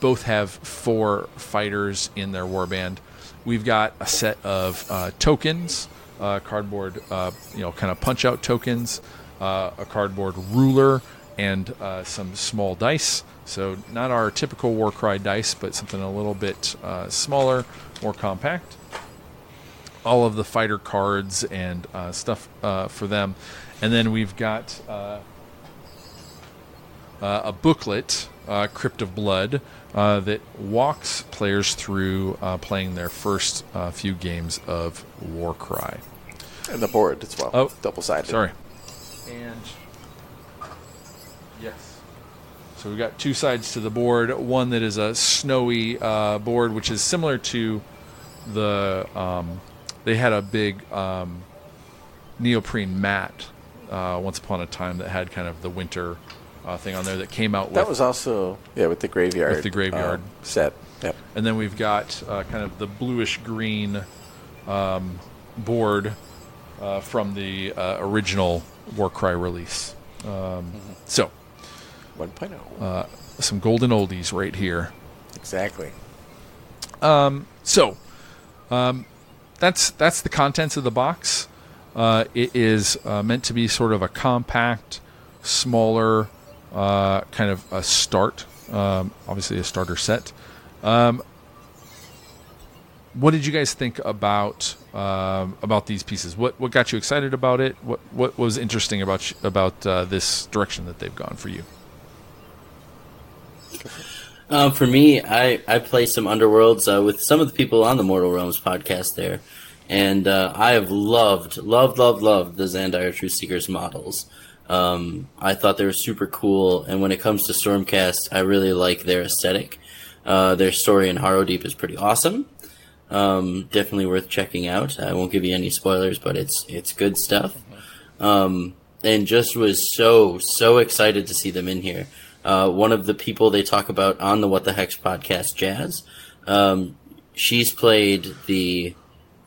Both have four fighters in their warband. We've got a set of uh, tokens, uh, cardboard, uh, you know, kind of punch out tokens, uh, a cardboard ruler, and some small dice. So not our typical Warcry dice, but something a little bit uh, smaller, more compact. All of the fighter cards and uh, stuff uh, for them, and then we've got uh, uh, a booklet, uh, Crypt of Blood, uh, that walks players through uh, playing their first uh, few games of Warcry. And the board as well. Oh, double sided. Sorry. And yes. So we've got two sides to the board. One that is a snowy uh, board, which is similar to the. Um, they had a big um, neoprene mat uh, once upon a time that had kind of the winter uh, thing on there that came out with. That was also yeah with the graveyard. With the graveyard. um, set. Yep. And then we've got uh, kind of the bluish green um, board uh, from the uh, original Warcry release. Um, So, 1.0. uh, some golden oldies right here. exactly. So, um, that's that's the contents of the box. Uh, it is uh, meant to be sort of a compact, smaller, uh, kind of a start. Um, obviously, a starter set. Um, what did you guys think about um, about these pieces? What what got you excited about it? What what was interesting about about uh, this direction that they've gone for you? Um, for me, I, I play some Underworlds uh, with some of the people on the Mortal Realms podcast there, and uh, I have loved, loved, loved, loved the Xandire True Seekers models. Um, I thought they were super cool, and when it comes to Stormcast, I really like their aesthetic. Uh, their story in Harrowdeep is pretty awesome. Um, definitely worth checking out. I won't give you any spoilers, but it's it's good stuff. Um, and just was so so excited to see them in here. Uh, one of the people they talk about on the What the Hex podcast, Jazz. Um, she's played the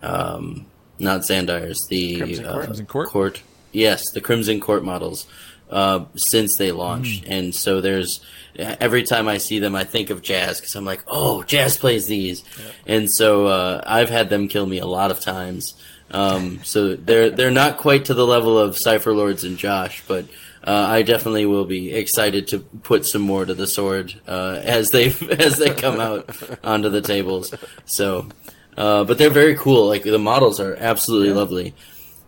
um, not Xandire's, the Crimson uh, Court? Crimson Court? court Yes, the Crimson Court models uh, since they launched, Hmm. and so there's every time I see them, I think of Jazz because I'm like, oh, Jazz plays these, and so uh, I've had them kill me a lot of times. Um, so they're they're not quite to the level of Cypher Lords and Josh, but uh, I definitely will be excited to put some more to the sword uh, as they as they come out onto the tables. So, uh, but they're very cool. Like the models are absolutely lovely.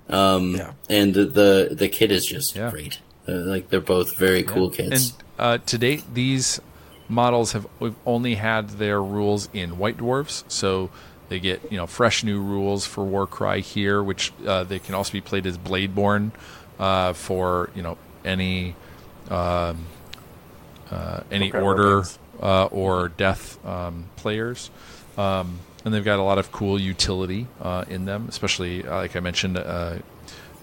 Um, Yeah. and the the kit is just Yeah. great. Uh, like they're both very cool kits. And uh, to date, these models have we've only had their rules in White Dwarves, so they get you know fresh new rules for Warcry here, which uh, they can also be played as Bladeborn uh, for you know any um, uh, any Warcry order uh, or death um, players. Um, and they've got a lot of cool utility uh, in them, especially uh, like I mentioned, uh,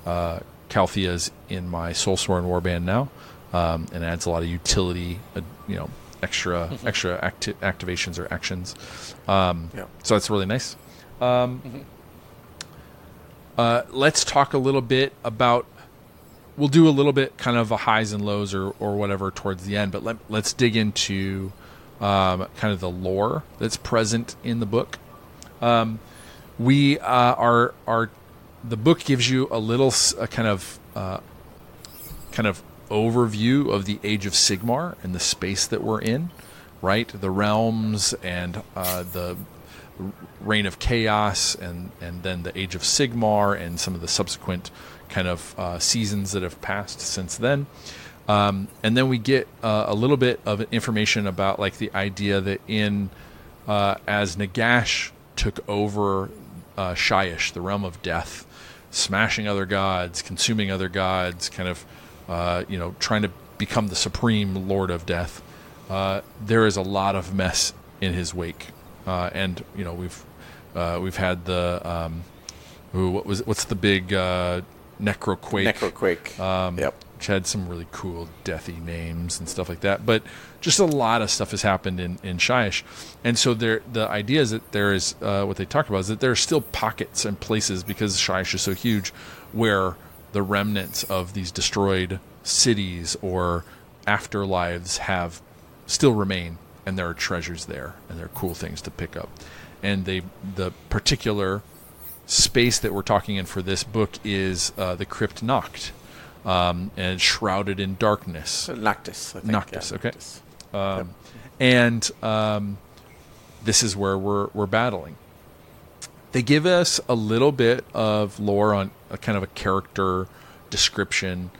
uh, Calthea's in my Soulsworn warband now, um, and adds a lot of utility, uh, you know, extra extra acti- activations or actions. Um, Yeah. So that's really nice. Um, uh, let's talk a little bit about. We'll do a little bit kind of a highs and lows or, or whatever towards the end, but let, let's dig into um, kind of the lore that's present in the book we uh, are are the book gives you a little a kind of uh, kind of overview of the age of Sigmar and the space that we're in, right? The realms and uh, the reign of chaos and and then the age of Sigmar and some of the subsequent kind of uh, seasons that have passed since then. Um, and then we get uh, a little bit of information about like the idea that in uh, as Nagash took over uh, the realm of death, smashing other gods, consuming other gods, kind of uh, you know trying to become the supreme lord of death. Uh, there is a lot of mess in his wake, uh, and you know we've we've had the um, what was what's the big necroquake Necroquake. um, Yep. which had some really cool deathy names and stuff like that. But just a lot of stuff has happened in in Shyish, and so there the idea is that there is uh, what they talk about is that there are still pockets and places because Shyish is so huge where the remnants of these destroyed cities or afterlives have still remain and there are treasures there and there are cool things to pick up and they the particular space that we're talking in for this book is uh, the crypt Noct, um, and shrouded in darkness. Noctis. I think. Noctis, yeah, okay. Noctis. Um, and um, this is where we're we're battling. They give us a little bit of lore on a kind of a character description,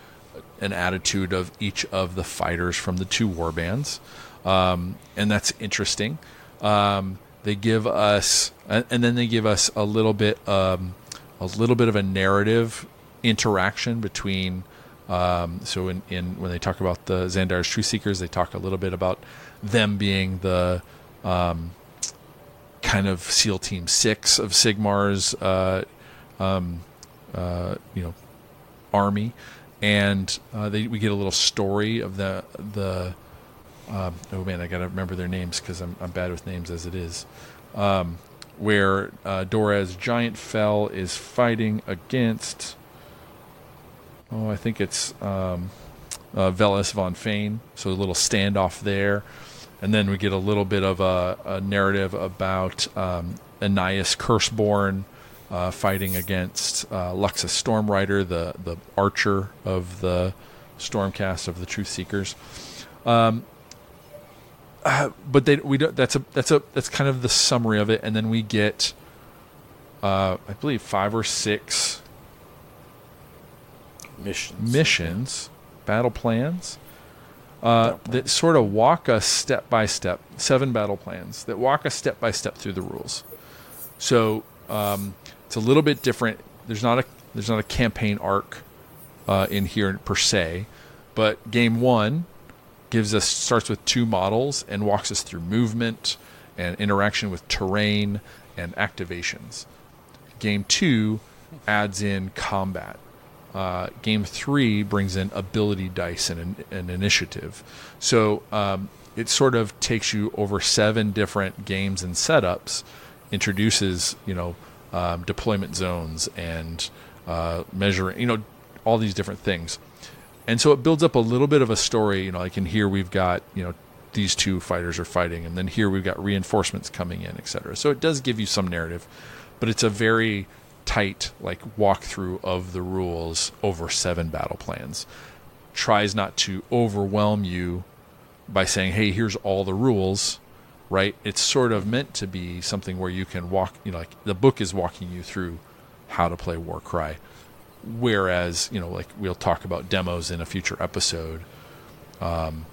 an attitude of each of the fighters from the two war bands, um, and that's interesting. Um, they give us, and then they give us a little bit, um, a little bit of a narrative interaction between. Um, so in, in when they talk about the Xandar's True Seekers, they talk a little bit about them being the um, kind of SEAL Team Six of Sigmar's, uh, um, uh, you know, army, and uh, they, we get a little story of the the. Um, oh man, I gotta remember their names because I'm I'm bad with names as it is. Um, where uh, Dora's giant fell is fighting against. Oh, I think it's um, uh, von Faine. So a little standoff there, and then we get a little bit of a, a narrative about um, Ennias Curseborn uh, fighting against uh, Luxus Stormrider, the the archer of the Stormcast of the Truth Seekers. Um, uh, but they we don't. That's a that's a that's kind of the summary of it, and then we get, uh, I believe five or six Missions. missions, battle plans, uh, Battle that sort of walk us step by step, seven battle plans that walk us step by step through the rules. So um, it's a little bit different. There's not a there's not a campaign arc uh, in here per se, but game one gives us starts with two models and walks us through movement and interaction with terrain and activations. Game two adds in combat. Uh, game three brings in ability dice and an, initiative. So um, it sort of takes you over seven different games and setups, introduces you know um, deployment zones and uh, measuring, you know, all these different things. And so it builds up a little bit of a story, you know, like in here we've got, you know, these two fighters are fighting and then here we've got reinforcements coming in, etc. So it does give you some narrative, but it's a very tight like walkthrough of the rules over seven battle plans. Tries not to overwhelm you by saying, "Hey, here's all the rules." Right? It's sort of meant to be something where you can walk, you know, like the book is walking you through how to play Warcry whereas you know like we'll talk about demos in a future episode um,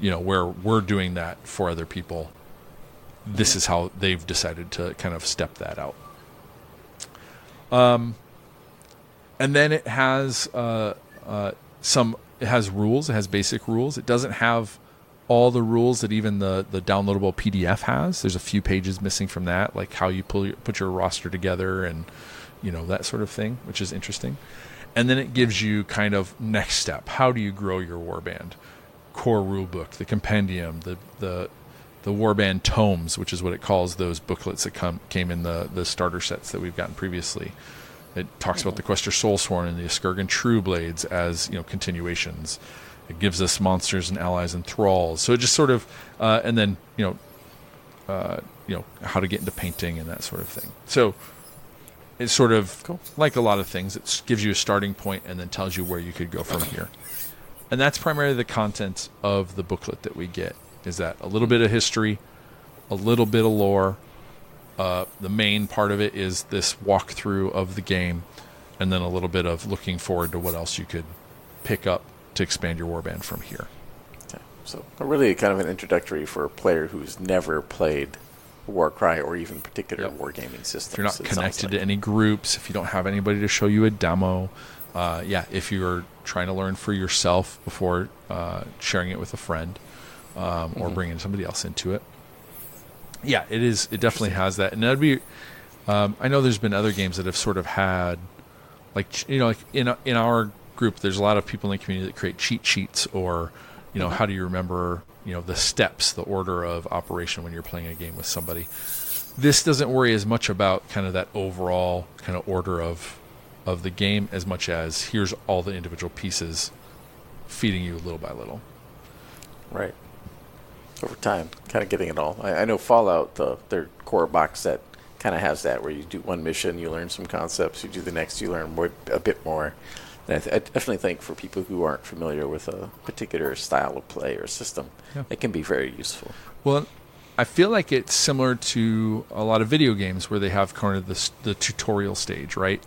you know where we're doing that for other people this is how they've decided to kind of step that out. Um, and then it has uh, uh, some it has rules it has basic rules. It doesn't have all the rules that even the the downloadable pdf has. There's a few pages missing from that like how you pull your, put your roster together and you know that sort of thing, which is interesting. And then it gives you kind of next step. How do you grow your warband? Core rulebook, the compendium, the the the warband tomes, which is what it calls those booklets that come came in the the starter sets that we've gotten previously. It talks about the Questor Soulsworn and the Eskurgan Trueblades as you know continuations. It gives us monsters and allies and thralls. So it just sort of, uh, and then you know, uh, you know how to get into painting and that sort of thing. So it's sort of cool. like a lot of things. It gives you a starting point and then tells you where you could go from here. And that's primarily the content of the booklet that we get. Is that a little bit of history, a little bit of lore. Uh, the main part of it is this walkthrough of the game, and then a little bit of looking forward to what else you could pick up to expand your warband from here. Okay. So, really, kind of an introductory for a player who's never played Warcry or even particular yep. wargaming systems. If you're not connected like. to any groups, if you don't have anybody to show you a demo, uh, yeah, if you're trying to learn for yourself before uh, sharing it with a friend um, mm-hmm. or bringing somebody else into it, yeah, it is. It definitely has that, and that'd be. Um, I know there's been other games that have sort of had, like you know, like in in our group, there's a lot of people in the community that create cheat sheets or, you know, mm-hmm. how do you remember you know the steps, the order of operation when you're playing a game with somebody. This doesn't worry as much about kind of that overall kind of order of of the game as much as here's all the individual pieces feeding you little by little. Right. Over time, kind of getting it all. I, I know Fallout, the, their core box set, kind of has that where you do one mission, you learn some concepts, you do the next, you learn more, a bit more. I, th- I, definitely think for people who aren't familiar with a particular style of play or system, yeah. it can be very useful. Well, I feel like it's similar to a lot of video games where they have kind of the, the tutorial stage, right?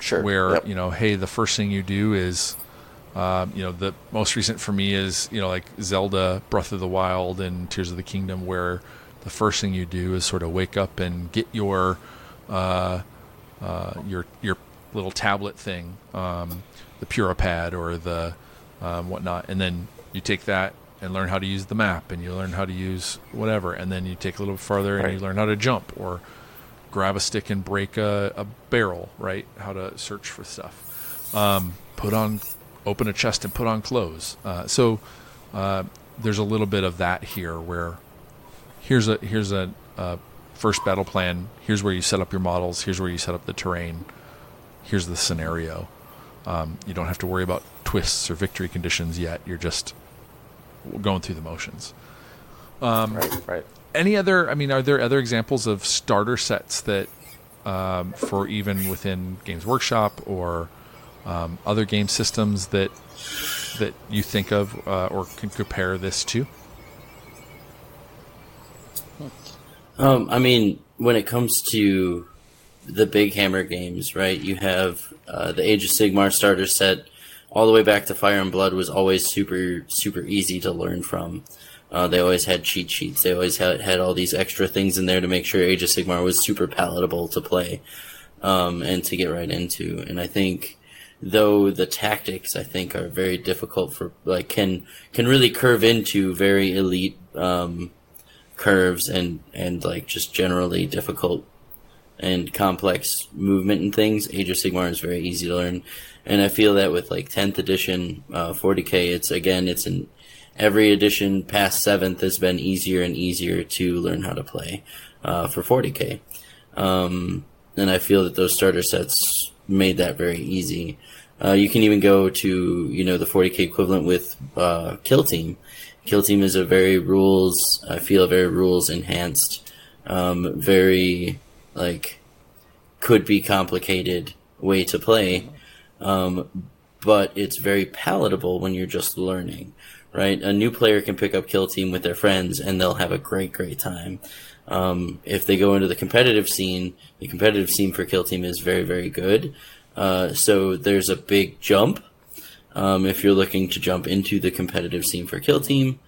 Sure. Where yep. you know, hey, the first thing you do is, um, you know, the most recent for me is you know like Zelda Breath of the Wild and Tears of the Kingdom, where the first thing you do is sort of wake up and get your uh, uh, your your little tablet thing, um, the Purah Pad or the um, whatnot, and then you take that and learn how to use the map, and you learn how to use whatever, and then you take a little farther and you learn how to jump or grab a stick and break a, a barrel, right? How to search for stuff. Um, put on, open a chest and put on clothes. Uh, so uh, there's a little bit of that here, where here's a here's a, a first battle plan. Here's where you set up your models. Here's where you set up the terrain. Here's the scenario. Um, you don't have to worry about twists or victory conditions yet. You're just going through the motions. Um, right, right. Any other? I mean, are there other examples of starter sets that, um, for even within Games Workshop or um, other game systems that that you think of uh, or can compare this to? Um, I mean, when it comes to the big hammer games, right? You have uh, the Age of Sigmar starter set, all the way back to Fire and Blood was always super super easy to learn from. Uh, they always had cheat sheets. They always had had all these extra things in there to make sure Age of Sigmar was super palatable to play um, and to get right into. And I think though the tactics I think are very difficult for like can can really curve into very elite um, curves and and like just generally difficult and complex movement and things, Age of Sigmar is very easy to learn. And I feel that with like 10th edition, uh, 40k, it's again, it's an, every edition past 7th has been easier and easier to learn how to play, uh, for 40k. Um, and I feel that those starter sets made that very easy. Uh, you can even go to you know the 40k equivalent with uh, Kill Team. Kill Team is a very rules. I feel very rules enhanced, um, very like could be complicated way to play, um, but it's very palatable when you're just learning. Right, a new player can pick up Kill Team with their friends and they'll have a great, great time. Um, if they go into the competitive scene, the competitive scene for Kill Team is very, very good. Uh, so there's a big jump um, if you're looking to jump into the competitive scene for Kill Team.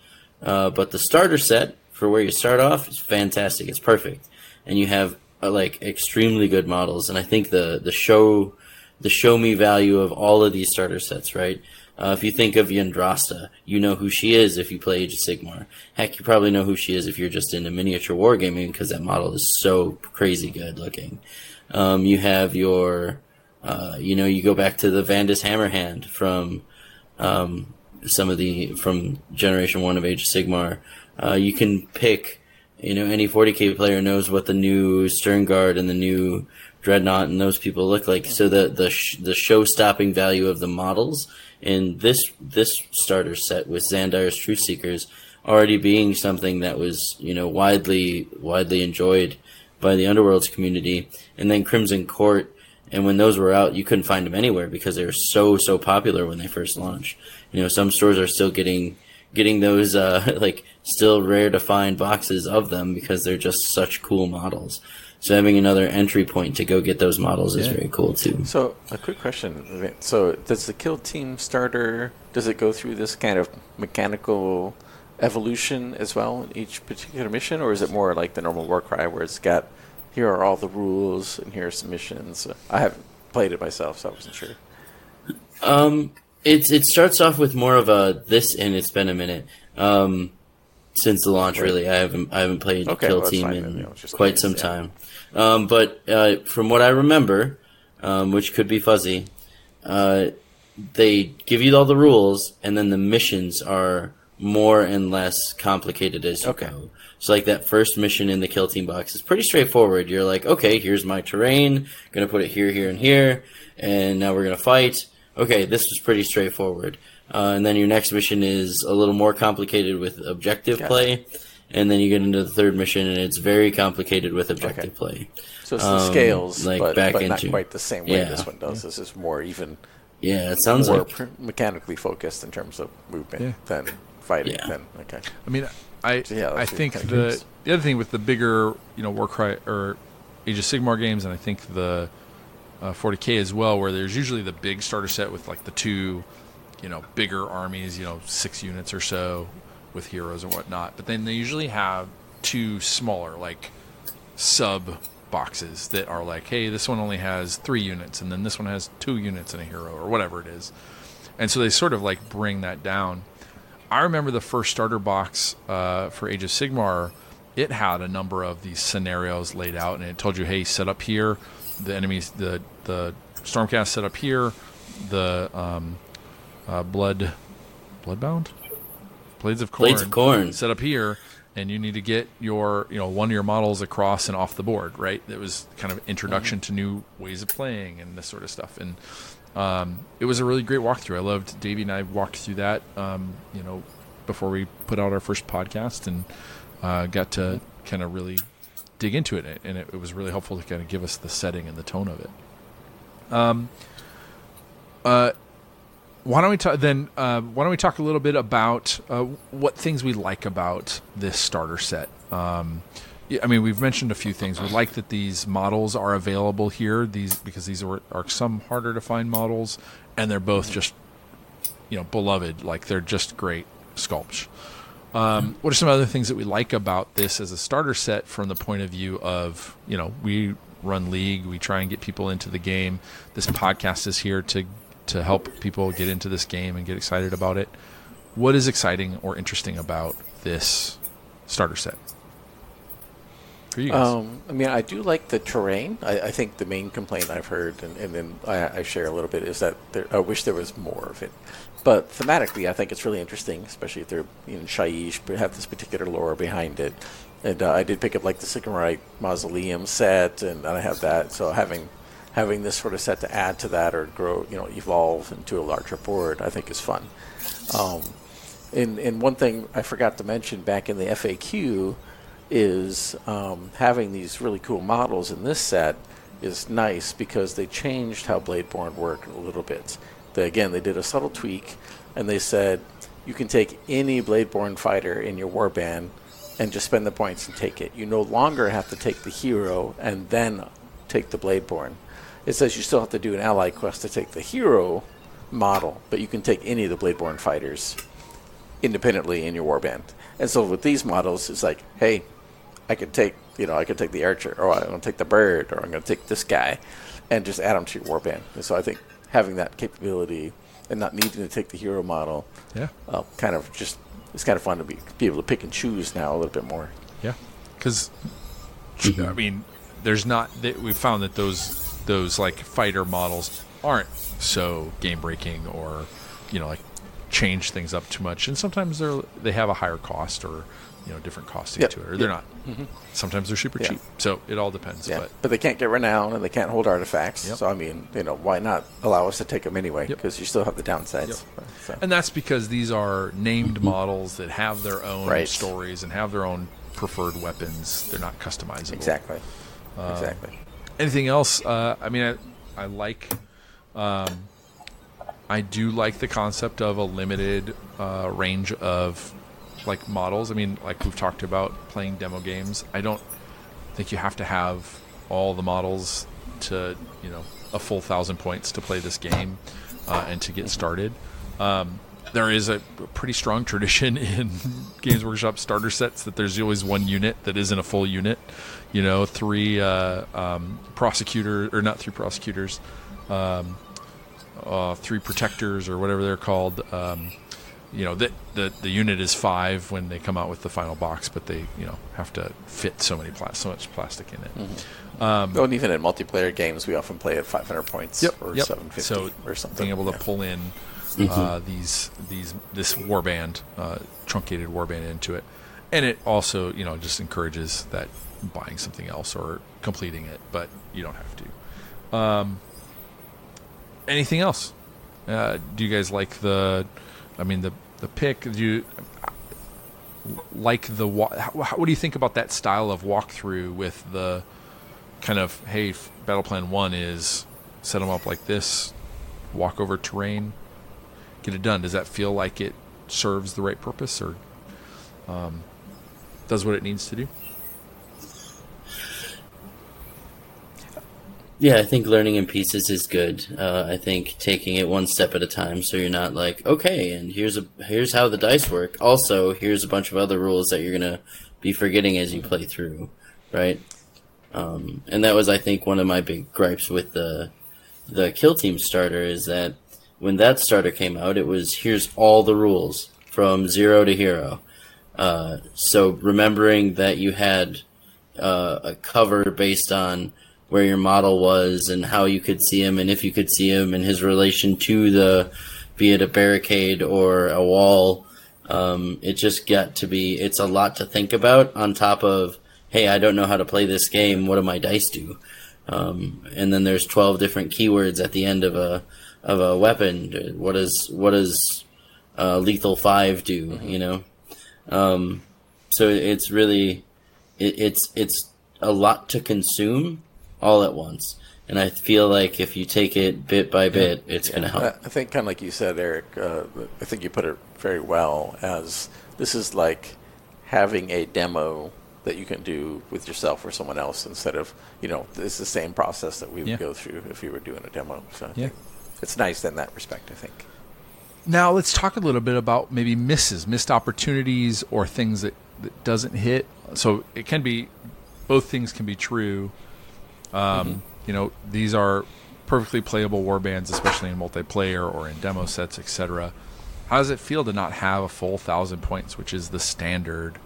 Uh, but the starter set for where you start off is fantastic. It's perfect, and you have like extremely good models. And I think the the show the show me value of all of these starter sets, right? Uh, if you think of Yndrasta, you know who she is if you play Age of Sigmar. Heck, you probably know who she is if you're just into miniature wargaming because that model is so crazy good looking. Um, you have your, uh, you know, you go back to the Vandus Hammerhand from um, some of the from Generation One of Age of Sigmar. Uh, you can pick, you know, any 40k player knows what the new Sternguard and the new Dreadnought and those people look like. So the the sh- the show stopping value of the models in this this starter set with Xandire's Truth Seekers already being something that was you know widely widely enjoyed by the Underworlds community, and then Crimson Court. And when those were out, you couldn't find them anywhere because they were so so popular when they first launched. You know, some stores are still getting getting those uh, like still rare to find boxes of them because they're just such cool models. So having another entry point to go get those models is very cool too. So, a quick question. So, does the kill team starter does it go through this kind of mechanical evolution as well in each particular mission, or is it more like the normal Warcry where it's got here are all the rules and here are some missions? I haven't played it myself, so I wasn't sure. Um, it it starts off with more of a this, and it's been a minute um, since the launch. Really, I haven't I haven't played Okay, Kill well, Team fine in then, you know, it's just quite some yeah. time. Um, but uh, from what I remember, um, which could be fuzzy, uh, they give you all the rules, and then the missions are more and less complicated as you Okay. go. So, like that first mission in the Kill Team box is pretty straightforward. You're like, okay, here's my terrain, gonna put it here, here, and here, and now we're gonna fight. Okay, this was pretty straightforward. Uh, and then your next mission is a little more complicated with objective Gotcha. play, and then you get into the third mission, and it's very complicated with objective Okay. play. So it's the Um, scales, like but, back but not quite the same way Yeah. this one does. This is more even, Yeah, it sounds more like pr- mechanically focused in terms of movement Yeah. than fighting. Yeah. Than okay. I mean, I So, yeah, I think the the other thing with the bigger you know Warcry or Age of Sigmar games, and I think the uh, 40k as well, where there's usually the big starter set with like the two you know bigger armies, you know six units or so with heroes and whatnot, but then they usually have two smaller like sub boxes that are like, hey, this one only has three units, and then this one has two units and a hero, or whatever it is. And so they sort of like bring that down. I remember the first starter box uh, for Age of Sigmar. It had a number of these scenarios laid out, and it told you, "Hey, set up here. The enemies, the the Stormcast set up here. The um, uh, blood, bloodbound, blades of Khorne, Blades of Khorne. set up here, and you need to get your you know one of your models across and off the board. Right? It was kind of introduction to new ways of playing and this sort of stuff. And um, it was a really great walkthrough. I loved Davey and I walked through that, um, you know, before we put out our first podcast and uh, got to kind of really dig into it. And it, it was really helpful to kind of give us the setting and the tone of it. Um, uh, why don't we talk then? Uh, why don't we talk a little bit about uh, what things we like about this starter set? Um, I mean, we've mentioned a few things. We like that these models are available here. These because these are, are some harder to find models, and they're both just you know beloved. Like they're just great sculpts. Um, what are some other things that we like about this as a starter set from the point of view of you know we run league, we try and get people into the game. This podcast is here to to help people get into this game and get excited about it. What is exciting or interesting about this starter set for you guys? Um, I mean, I do like the terrain. I, I think the main complaint I've heard, and, and then I, I share a little bit, is that there, I wish there was more of it. But thematically, I think it's really interesting, especially if they're in Shyish, but have this particular lore behind it. And uh, I did pick up like the Sigmarite Mausoleum set, and, and I have that. So having having this sort of set to add to that or grow, you know, evolve into a larger board, I think is fun. Um, and, and one thing I forgot to mention back in the FAQ is um, having these really cool models in this set is nice because they changed how Bladeborn worked a little bit. They, again, they did a subtle tweak and they said you can take any Bladeborn fighter in your warband and just spend the points and take it. You no longer have to take the hero and then take the Bladeborn. It says you still have to do an ally quest to take the hero model, but you can take any of the Bladeborn fighters independently in your warband. And so with these models, it's like, hey, I could take, you know, I could take the archer, or I'm going to take the bird, or I'm going to take this guy, and just add them to your warband. And so I think having that capability and not needing to take the hero model, Yeah. uh, kind of just it's kind of fun to be be able to pick and choose now a little bit more. Yeah, because I mean, there's not. That we found that those those like fighter models aren't so game breaking or you know like change things up too much, and sometimes they're they have a higher cost or you know different costing Yep, to it, or they're yep. not. Sometimes they're super Yeah. cheap, so it all depends. Yeah, But but, they can't get renown and they can't hold artifacts. Yep. So I mean, you know, why not allow us to take them anyway? Yep. Because you still have the downsides. Yep. So- and that's because these are named models that have their own Right. stories and have their own preferred weapons. They're not customizable. exactly, Um, exactly. anything else uh, i mean i, I like um, i do like the concept of a limited uh, range of like models i mean like we've talked about playing demo games i don't think you have to have all the models to you know a full thousand points to play this game uh, and to get started um, there is a pretty strong tradition in Games Workshop starter sets that there's always one unit that isn't a full unit. You know, three uh, um, prosecutor or not three prosecutors, um, uh, three protectors or whatever they're called. Um, you know, the, the the unit is five when they come out with the final box, but they you know have to fit so many pla- so much plastic in it. Oh, and even in multiplayer games, we often play at 500 points or 750 So or something. being able to Yeah. pull in uh, these these this warband, uh, truncated warband into it, and it also you know just encourages that buying something else or completing it, but you don't have to. Um, anything else? Uh, do you guys like the? I mean the the pick. Do you like the? what do you think about that style of walkthrough with the kind of hey, battle plan one is set them up like this, walk over terrain, get it done. Does that feel like it serves the right purpose or um, does what it needs to do? Yeah, I think learning in pieces is good. Uh, I think taking it one step at a time, so you're not like, okay, and here's a here's how the dice work. Also, here's a bunch of other rules that you're gonna be forgetting as you play through, right? Um, and that was, I think, one of my big gripes with the the kill team starter is that when that starter came out, it was here's all the rules from zero to hero. Uh, so remembering that you had uh, a cover based on where your model was and how you could see him and if you could see him and his relation to the be it a barricade or a wall um, it just got to be it's a lot to think about on top of hey i don't know how to play this game what do my dice do? Um, and then there's 12 different keywords at the end of a of a weapon. What does what does uh, lethal 5 do you know? Um, so it's really it, it's it's a lot to consume all at once and i feel like if you take it bit by bit it's going to help I I think, kind of like you said, Eric. Uh, I think you put it very well. As this is like having a demo that you can do with yourself or someone else instead of you know it's the same process that we would Yeah. go through if we were doing a demo. So Yeah. it's nice in that respect. I think. Now let's talk a little bit about maybe misses, missed opportunities, or things that, that doesn't hit. So it can be both things can be true. Um, You know, these are perfectly playable war bands, especially in multiplayer or in demo sets, etc. How does it feel to not have a full thousand points, which is the standard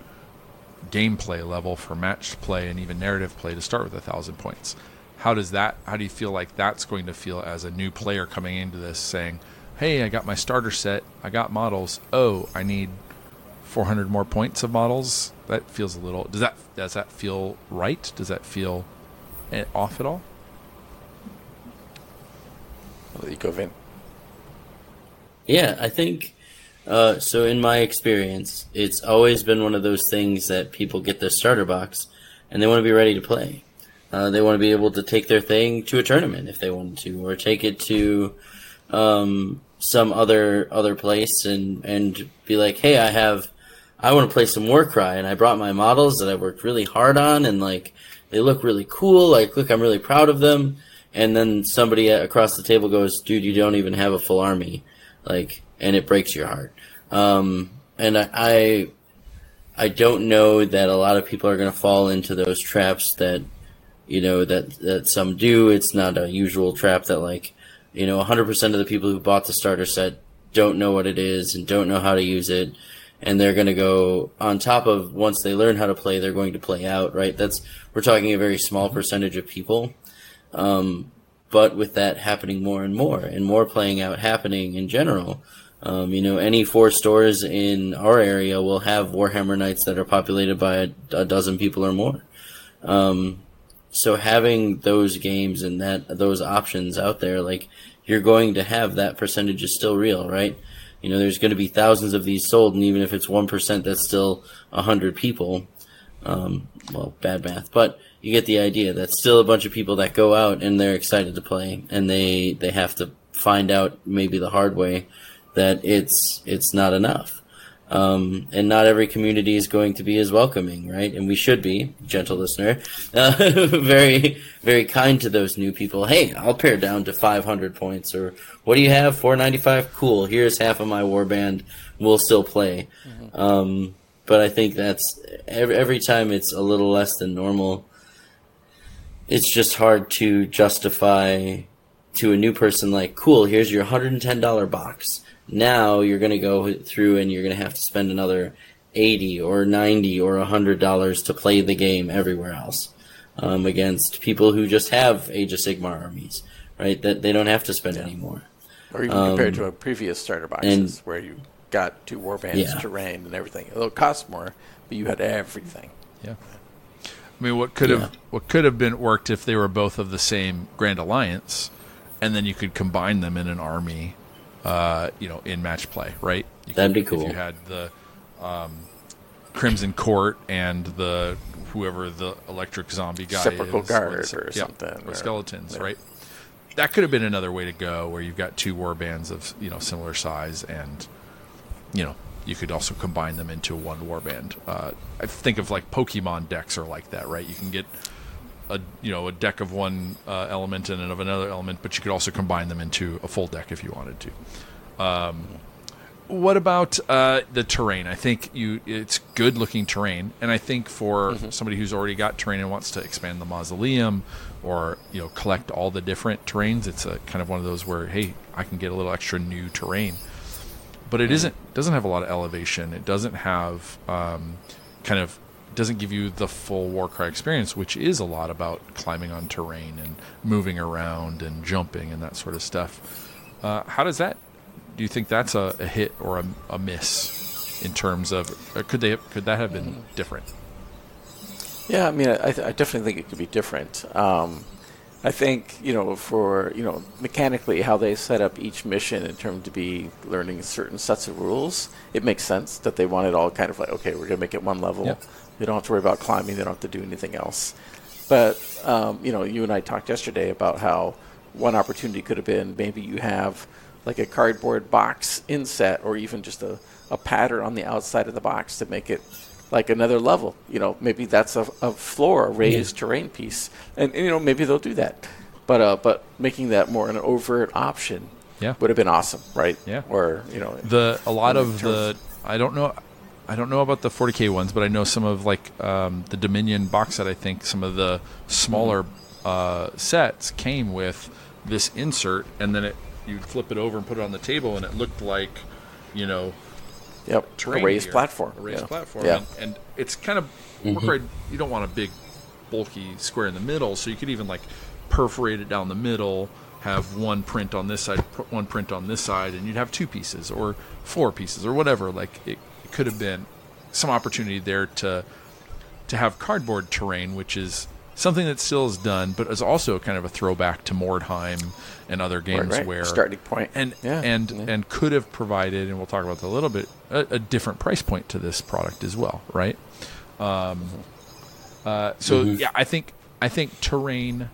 gameplay level for matched play and even narrative play to start with a thousand points? How does that? How do you feel like that's going to feel as a new player coming into this, saying, "Hey, I got my starter set, I got models. Oh, I need 400 more points of models." That feels a little. Does that does that feel right? Does that feel off at all? I'll let you go, Vin. Yeah, I think uh, so. In my experience, it's always been one of those things that people get their starter box and they want to be ready to play. Uh, they want to be able to take their thing to a tournament if they wanted to, or take it to um, some other other place and and be like, hey, I have, I want to play some Warcry, and I brought my models that I worked really hard on, and like they look really cool. Like, look, I'm really proud of them. And then somebody across the table goes, dude, you don't even have a full army, like, and it breaks your heart. Um, and I, I don't know that a lot of people are going to fall into those traps that you know that that some do. It's not a usual trap that like you know 100% of the people who bought the starter set don't know what it is and don't know how to use it and they're going to go on top of once they learn how to play they're going to play out right that's we're talking a very small percentage of people um, but with that happening more and more and more playing out happening in general um, you know, any four stores in our area will have Warhammer nights that are populated by a, a dozen people or more. Um, so having those games and that those options out there, like you're going to have that percentage is still real, right? You know, there's going to be thousands of these sold, and even if it's one percent, that's still a hundred people. Um, well, bad math, but you get the idea. That's still a bunch of people that go out and they're excited to play, and they they have to find out maybe the hard way that it's it's not enough. Um, and not every community is going to be as welcoming, right? And we should be, gentle listener, uh, very, very kind to those new people. Hey, I'll pare down to 500 points, or what do you have? 495? Cool. Here's half of my warband. We'll still play. Mm-hmm. Um, but I think that's every, every time it's a little less than normal. It's just hard to justify to a new person like, cool, here's your $110 box now you're going to go through and you're going to have to spend another 80 or 90 or 100 dollars to play the game everywhere else um, against people who just have Age of Sigmar armies, right? That they don't have to spend yeah. anymore. Or even um, compared to a previous starter boxes and, where you got two warbands, yeah. terrain, and everything. It'll cost more, but you had everything. Yeah. I mean, what could have what could have been worked if they were both of the same Grand Alliance, and then you could combine them in an army uh, you know, in match play, right? You That'd could, be cool. If you had the um, Crimson Court and the whoever the electric zombie guy Sepulchral is, Guard or, or something, or, or skeletons, yeah. right? That could have been another way to go, where you've got two war bands of you know similar size, and you know you could also combine them into one warband. Uh, I think of like Pokemon decks are like that, right? You can get a you know a deck of one uh, element and of another element, but you could also combine them into a full deck if you wanted to. Um, what about uh, the terrain? I think you it's good looking terrain, and I think for mm-hmm. somebody who's already got terrain and wants to expand the mausoleum or you know collect all the different terrains, it's a kind of one of those where hey, I can get a little extra new terrain. But it mm-hmm. not doesn't have a lot of elevation. It doesn't have um, kind of doesn't give you the full Warcry experience, which is a lot about climbing on terrain and moving around and jumping and that sort of stuff. Uh, how does that? Do you think that's a, a hit or a, a, miss in terms of? could they? Could that have been different? Yeah, I mean, I, I definitely think it could be different. Um, I think you know for you know mechanically how they set up each mission in terms to be learning certain sets of rules, it makes sense that they want it all kind of like okay, we're gonna make it one level. Yep. They don't have to worry about climbing. They don't have to do anything else. But um, you know, you and I talked yesterday about how one opportunity could have been maybe you have like a cardboard box inset or even just a, a pattern on the outside of the box to make it like another level. You know, maybe that's a, a floor, a raised yeah. terrain piece, and, and, you know maybe they'll do that. But uh, but making that more an overt option, yeah. would have been awesome, right? Yeah. Or you know, the a lot of the I don't know I don't know about the 40k ones, but I know some of like um, the Dominion box set. I think some of the smaller uh, sets came with this insert, and then it you'd flip it over and put it on the table, and it looked like, you know, yep, a raised gear, platform, a raised yeah. platform, yeah. And, and, it's kind of mm-hmm. you don't want a big, bulky square in the middle, so you could even like perforate it down the middle have one print on this side, one print on this side, and you'd have two pieces or four pieces or whatever. Like it, it could have been some opportunity there to to have cardboard terrain, which is something that still is done, but is also kind of a throwback to Mordheim and other games right. where Starting and Yeah, and yeah. and could have provided, and we'll talk about that a little bit, a, a different price point to this product as well, right? Um, uh, so yeah, I think I think terrain.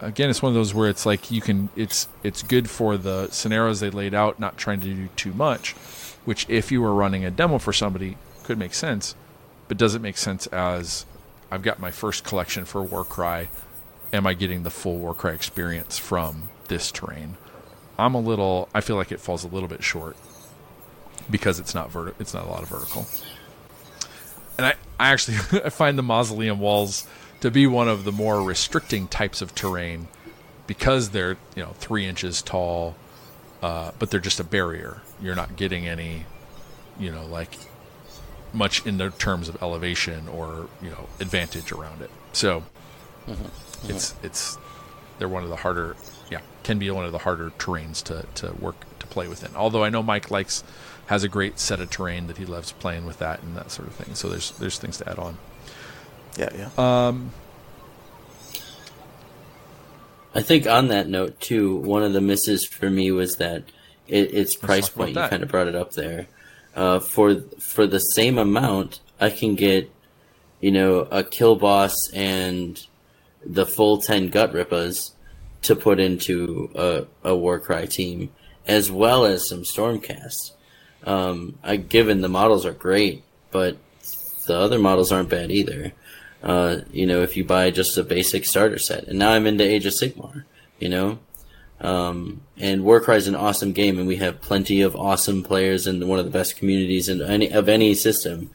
Again, it's one of those where it's like you can. It's it's good for the scenarios they laid out, not trying to do too much. Which, if you were running a demo for somebody, could make sense, but doesn't make sense as I've got my first collection for Warcry. Am I getting the full Warcry experience from this terrain? I'm a little. I feel like it falls a little bit short because it's not verti- It's not a lot of vertical. And I, I actually I find the mausoleum walls to be one of the more restricting types of terrain because they're you know three inches tall, uh, but they're just a barrier. You're not getting any, you know, like much in the terms of elevation or you know advantage around it. So it's it's they're one of the harder yeah can be one of the harder terrains to, to work to play within although i know mike likes has a great set of terrain that he loves playing with that and that sort of thing so there's there's things to add on yeah, yeah. Um, I think on that note too, one of the misses for me was that it, its price talk about point. You kind of brought it up there. Uh, for for the same amount, I can get, you know, a kill boss and the full ten Gutrippaz to put into a, a Warcry team, as well as some Stormcasts. Um, I given the models are great, but the other models aren't bad either. Uh, you know, if you buy just a basic starter set, and now I'm into Age of Sigmar, you know, um, and Warcry is an awesome game, and we have plenty of awesome players and one of the best communities in any of any system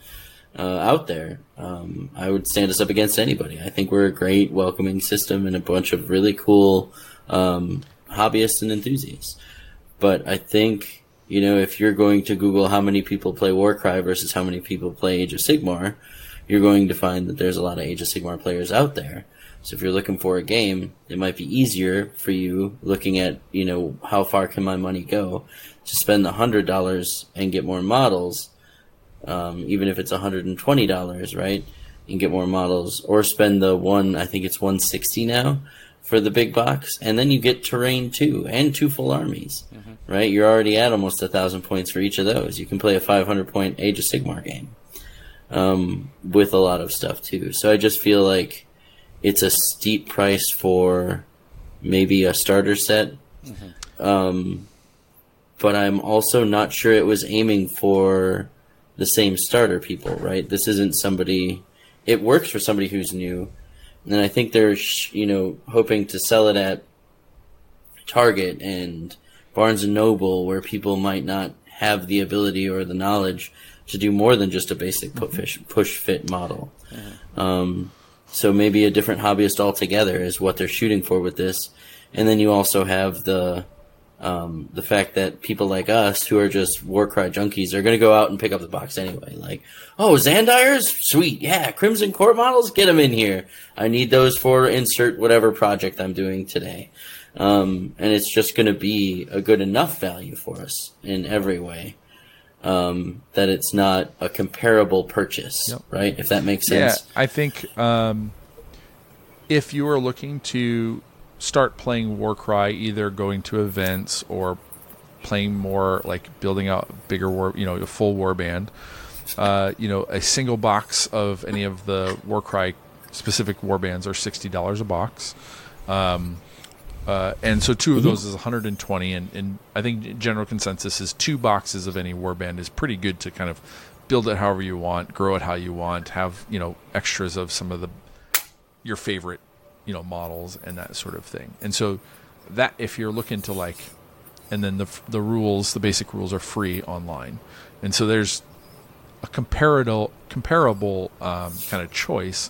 uh, out there. Um, I would stand us up against anybody. I think we're a great, welcoming system and a bunch of really cool um, hobbyists and enthusiasts. But I think you know if you're going to Google how many people play Warcry versus how many people play Age of Sigmar, you're going to find that there's a lot of Age of Sigmar players out there. So if you're looking for a game, it might be easier for you looking at, you know, how far can my money go to spend the hundred dollars and get more models, um, even if it's hundred and twenty dollars, right? And get more models, or spend the one I think it's one sixty now for the big box, and then you get terrain too, and two full armies, right? You're already at almost a thousand points for each of those. You can play a five hundred point Age of Sigmar game um, with a lot of stuff too. So I just feel like it's a steep price for maybe a starter set. Um, but I'm also not sure it was aiming for the same starter people, right? This isn't somebody. It works for somebody who's new, and I think they're you know hoping to sell it at Target and Barnes and Noble, where people might not have the ability or the knowledge to do more than just a basic push push fit model. Um, so maybe a different hobbyist altogether is what they're shooting for with this, and then you also have the um, the fact that people like us who are just Warcry junkies are going to go out and pick up the box anyway. Like, oh, Xandire's? Sweet. Yeah. Crimson Court models? Get them in here. I need those for insert whatever project I'm doing today. Um, and it's just going to be a good enough value for us in every way. Um, that it's not a comparable purchase, Yep. right? If that makes sense. yeah i think um, if you are looking to start playing warcry either going to events or playing more like building out bigger war you know a full war band uh, you know a single box of any of the warcry specific war bands are $60 a box um, uh, and so 2 of those is 120 and, and i think general consensus is two boxes of any warband is pretty good to kind of build it however you want grow it how you want have you know extras of some of the your favorite you know models and that sort of thing. And so that if you're looking to like and then the the rules the basic rules are free online. And so there's a comparable comparable um, kind of choice.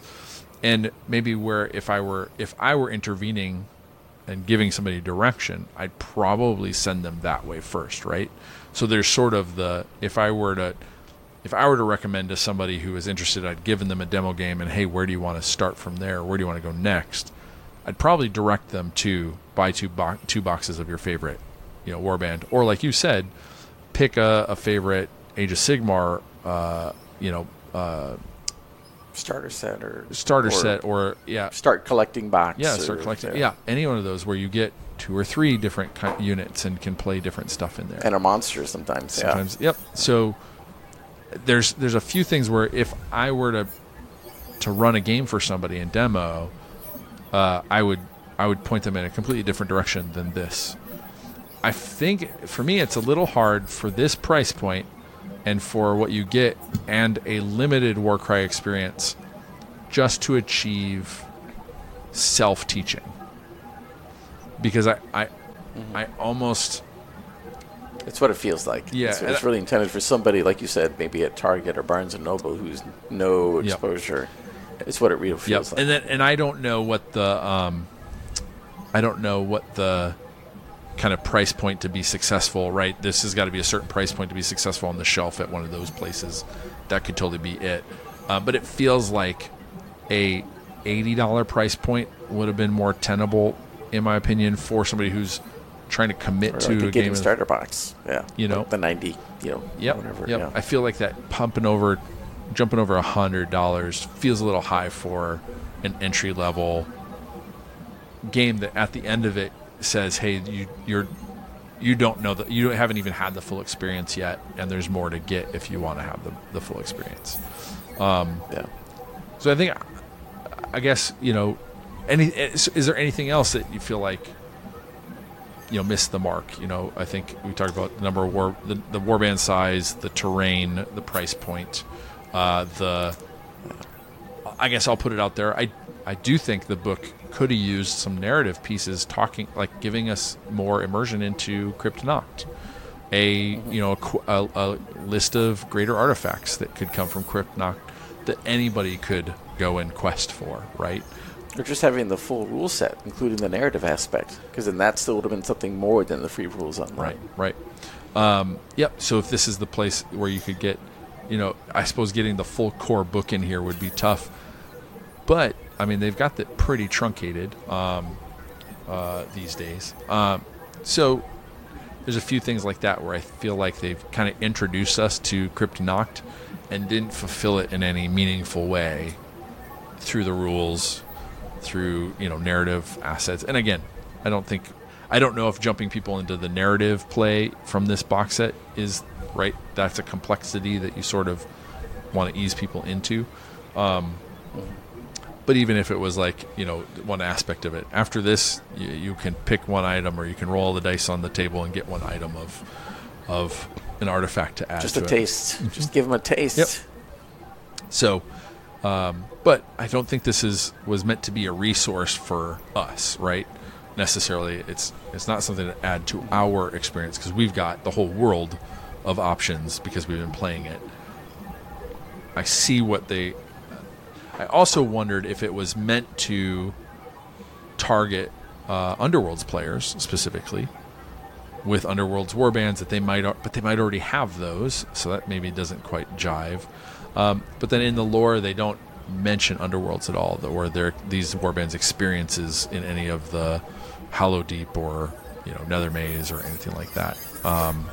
And maybe where if i were if i were intervening and giving somebody direction i'd probably send them that way first right so there's sort of the if i were to if I were to recommend to somebody who is interested, I'd given them a demo game and hey, where do you want to start from there? Where do you want to go next? I'd probably direct them to buy two bo- two boxes of your favorite, you know, warband, or like you said, pick a, a favorite Age of Sigmar, uh, you know, uh, starter set or starter or set or yeah start collecting box. yeah or- start collecting yeah. any one of those where you get two or three different units and can play different stuff in there and a monster sometimes. sometimes yep so there's there's a few things where if i were to to run a game for somebody in demo uh, i would i would point them in a completely different direction than this i think for me it's a little hard for this price point and for what you get and a limited warcry experience just to achieve self-teaching because i i, I almost. It's what it feels like. Yeah, it's, it's really intended for somebody like you said, maybe at Target or Barnes and Noble, who's no Yep. exposure. It's what it really Yep. feels like. And then and I don't know what the um I don't know what the kind of price point to be successful, right? This has got to be a certain price point to be successful on the shelf at one of those places. That could totally be it. Uh, but it feels like a $80 price point would have been more tenable in my opinion for somebody who's trying to commit or to like a a game starter box. Yeah. You know? Like the 90, you know, Yep. whatever. Yep. Yeah. I feel like that pumping over, jumping over a hundred dollars feels a little high for an entry level game that at the end of it says, "Hey, you you're you don't know that you haven't even had the full experience yet, and there's more to get if you want to have the the full experience." yeah. So I think, I guess you know, any is, is there anything else that you feel like you know missed the mark? You know, I think we talked about the number of war, the, the warband size, the terrain, the price point, uh, the. I guess I'll put it out there. I I do think the book could have used some narrative pieces, talking like giving us more immersion into Cryptonoct. A you know a, a, a list of greater artifacts that could come from Cryptonoct that anybody could go and quest for, right? Or just having the full rule set, including the narrative aspect, because then that still would have been something more than the free rules online. Right, right. Um, yep. So if this is the place where you could get, you know, I suppose getting the full core book in here would be tough. But I mean, they've got that pretty truncated um, uh, these days. Um, so there's a few things like that where I feel like they've kind of introduced us to Cryptonoct and didn't fulfill it in any meaningful way through the rules, through you know narrative assets. And again, I don't think I don't know if jumping people into the narrative play from this box set is right. That's a complexity that you sort of want to ease people into. Um, but even if it was like you know one aspect of it, after this you, you can pick one item or you can roll the dice on the table and get one item of of an artifact to add. Just to a it. taste. just give them a taste. Yep. So, um, but I don't think this is was meant to be a resource for us, right? Necessarily, it's it's not something to add to our experience because we've got the whole world of options because we've been playing it. I see what they. I also wondered if it was meant to target uh, Underworld's players specifically with Underworld's warbands that they might, but they might already have those, so that maybe doesn't quite jive. Um, but then in the lore, they don't mention Underworlds at all, or their these warbands experiences in any of the Harrowdeep or you know Nethermaze or anything like that. Um,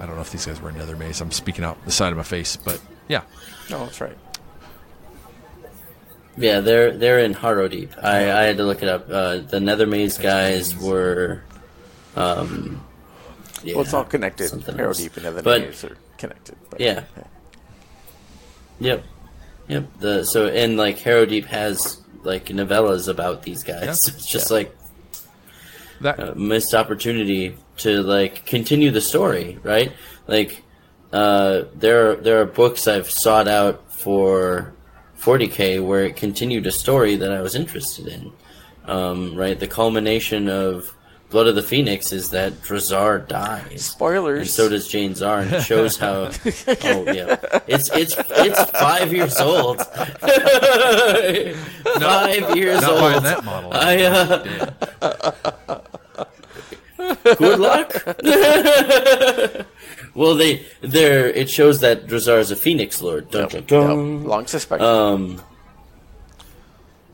I don't know if these guys were in Nethermaze. I'm speaking out the side of my face, but yeah, No, that's right. Yeah, they're they're in Harrowdeep. I, I had to look it up. Uh, the Nethermaze guys were. Um, yeah, well, it's all connected. something Arrow else. Deep and other But- names are connected. But, Yeah. Yep. Yep. The so and like Harrowdeep has like novellas about these guys. Yeah. It's just Yeah. like that a missed opportunity to like continue the story, right? Like uh, there there are books I've sought out for 40k where it continued a story that I was interested in. Um, right, the culmination of Blood of the Phoenix is that Drazhar dies. Spoilers. And so does Jain Zar, and it shows how. oh yeah, it's it's it's five years old. five years not old. buying that model. I uh, good luck. well, they there it shows that Drazhar is a Phoenix Lord. Dun, Yep, dun, yep. Long suspected. Um,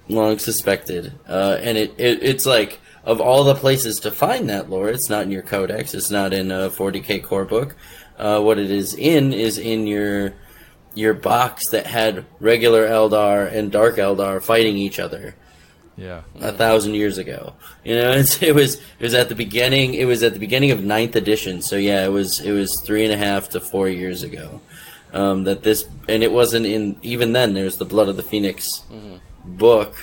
long suspected, uh, and it, it it's like of all the places to find that lore, it's not in your codex. It's not in a 40k core book. Uh, what it is in is in your your box that had regular Eldar and Dark Eldar fighting each other Yeah. a thousand years ago. You know, it's, it was it was at the beginning. It was at the beginning of ninth edition. So yeah, it was it was three and a half to four years ago um, that this, and it wasn't in even then. There's the Blood of the Phoenix book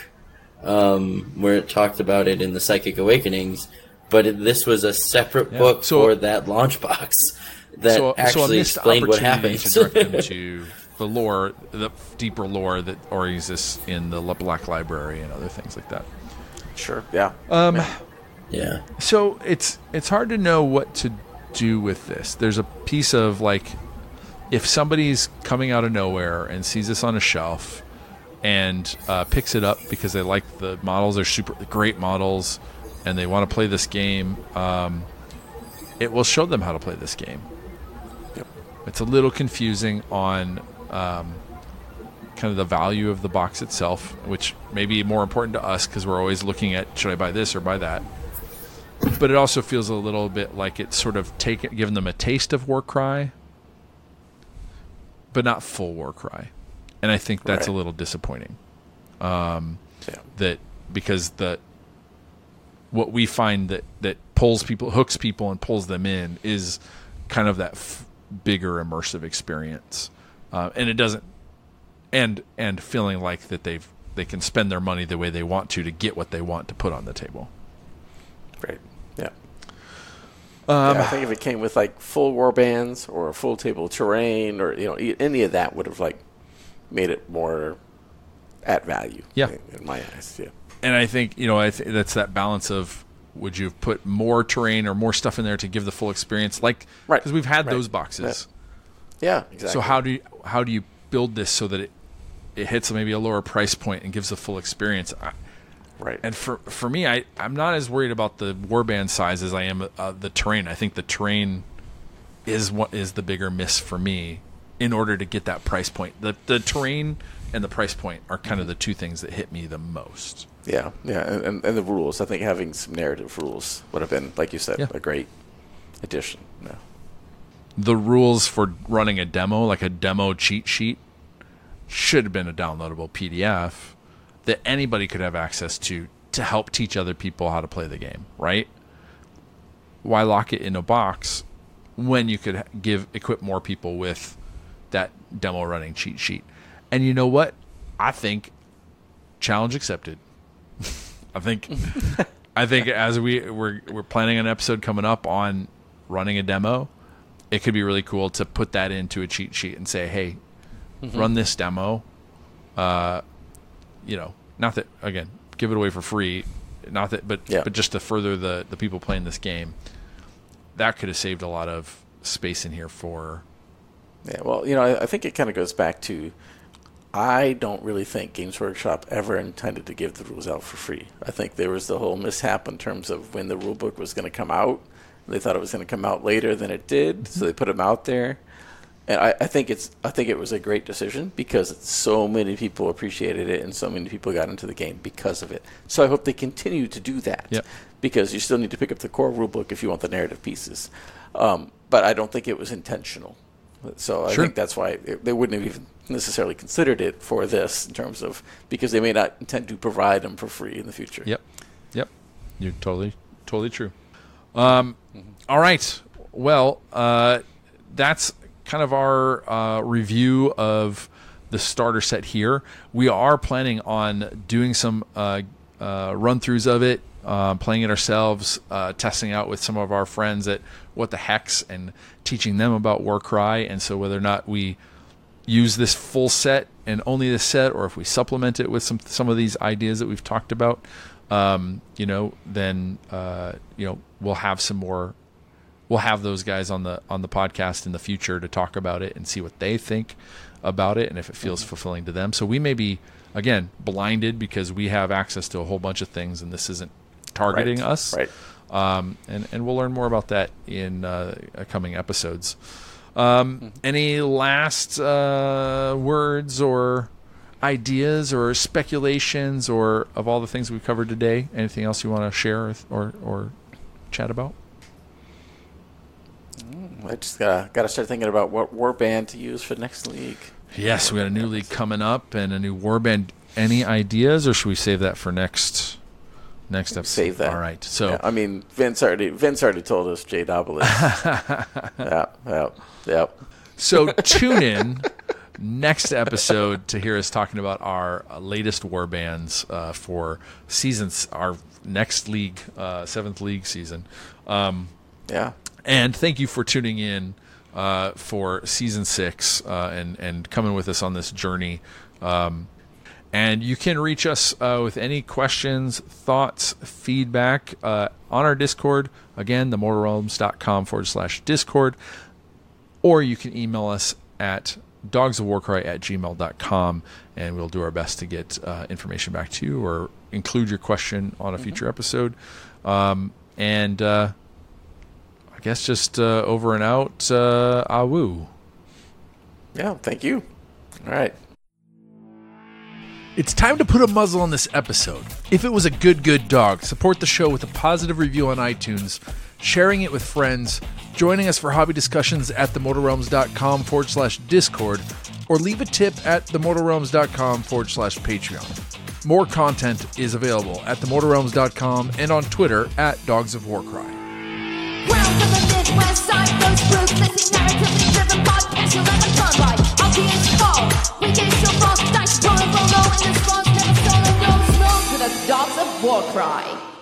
um, where it talked about it in the Psychic Awakenings, but it, this was a separate Yeah. book So- for that launch box that so, so actually missed explained what happened. to them to the lore, the deeper lore that already exists in the La- Black Library and other things like that. Sure. Yeah. Um, yeah. so it's it's hard to know what to do with this. There's a piece of like if somebody's coming out of nowhere and sees this on a shelf and uh, picks it up because they like the models, they're super great models, and they want to play this game. Um, it will show them how to play this game. Yep. It's a little confusing on um, kind of the value of the box itself, which may be more important to us because we're always looking at should I buy this or buy that. But it also feels a little bit like it's sort of taken, given them a taste of Warcry, but not full Warcry, and I think that's a little disappointing yeah. that because the what we find that that pulls people hooks people and pulls them in is kind of that f- bigger immersive experience uh, and it doesn't and and feeling like that they've they can spend their money the way they want to to get what they want to put on the table Right. Yeah. um, yeah. I think if it came with like full war bands or a full table of terrain or you know e- any of that would have like made it more at value. Yeah. In, in my eyes. Yeah. and I think you know I th- that's that balance of would you have put more terrain or more stuff in there to give the full experience like Right. because we've had Right. those boxes Yeah. Exactly. So how do you how do you build this so that it it hits maybe a lower price point and gives a full experience? I, Right. and for for me, I I'm not as worried about the warband size as I am uh, the terrain. I think the terrain is what is the bigger miss for me in order to get that price point. The the terrain and the price point are kind of the two things that hit me the most. Yeah, yeah, and, and, and the rules. I think having some narrative rules would have been, like you said, Yeah. a great addition. No. The rules for running a demo, like a demo cheat sheet, should have been a downloadable PDF that anybody could have access to to help teach other people how to play the game, right? Why lock it in a box when you could give equip more people with that demo running cheat sheet? And you know what? I think challenge accepted. I think I think as we we're we're planning an episode coming up on running a demo, it could be really cool to put that into a cheat sheet and say, "Hey, run this demo." Uh, you know, not that again, give it away for free, not that, but Yeah. but just to further the the people playing this game. That could have saved a lot of space in here for Yeah, well, you know, I, I think it kind of goes back to I don't really think Games Workshop ever intended to give the rules out for free. I think there was the whole mishap in terms of when the rule book was going to come out. They thought it was going to come out later than it did, so they put them out there. And I, I think it's I think it was a great decision because so many people appreciated it and so many people got into the game because of it. So I hope they continue to do that. Yep. Because you still need to pick up the core rulebook if you want the narrative pieces. Um, but I don't think it was intentional. So I Sure. think that's why it, they wouldn't have even necessarily considered it for this in terms of because they may not intend to provide them for free in the future. Yep. Yep. You're totally totally true. Um, all right. Well, uh, that's kind of our uh, review of the starter set here. We are planning on doing some uh, uh, run throughs of it, uh, playing it ourselves, uh, testing out with some of our friends at What the Hex and teaching them about Warcry. And so whether or not we use this full set and only this set, or if we supplement it with some some of these ideas that we've talked about, um, you know, then uh, you know we'll have some more. We'll have those guys on the on the podcast in the future to talk about it and see what they think about it and if it feels fulfilling to them. So we may be again blinded because we have access to a whole bunch of things and this isn't targeting Right. us Right. um, and and we'll learn more about that in uh, coming episodes. Um, any last uh, words or ideas or speculations or of all the things we've covered today? Anything else you want to share or, or or chat about? Mm, I just gotta gotta start thinking about what war band to use for next league. Yes, we got a new league coming up and a new warband. Any ideas, or should we save that for next next episode? Save that. All right. So Yeah, I mean, Vince already Vince already told us Jade Obelisk. yeah, yeah, yeah. So tune in next episode to hear us talking about our uh, latest war bands uh, for seasons, our next league, uh, seventh league season. Um, Yeah. and thank you for tuning in uh, for season six uh, and and coming with us on this journey. Um, and you can reach us uh, with any questions, thoughts, feedback uh, on our Discord. Again, the themortalrealms.com forward slash Discord. Or you can email us at dogsofwarcry at gmail.com and we'll do our best to get uh, information back to you or include your question on a future episode. Um, and uh, I guess just uh, over and out, uh, awoo. Yeah. Thank you. All right. It's time to put a muzzle on this episode. If it was a good, good dog, support the show with a positive review on iTunes, sharing it with friends, joining us for hobby discussions at themortalrealms.com forward slash Discord, or leave a tip at themortalrealms.com forward slash Patreon. More content is available at themortalrealms.com and on Twitter at Dogs of Warcry. Dogs of war cry.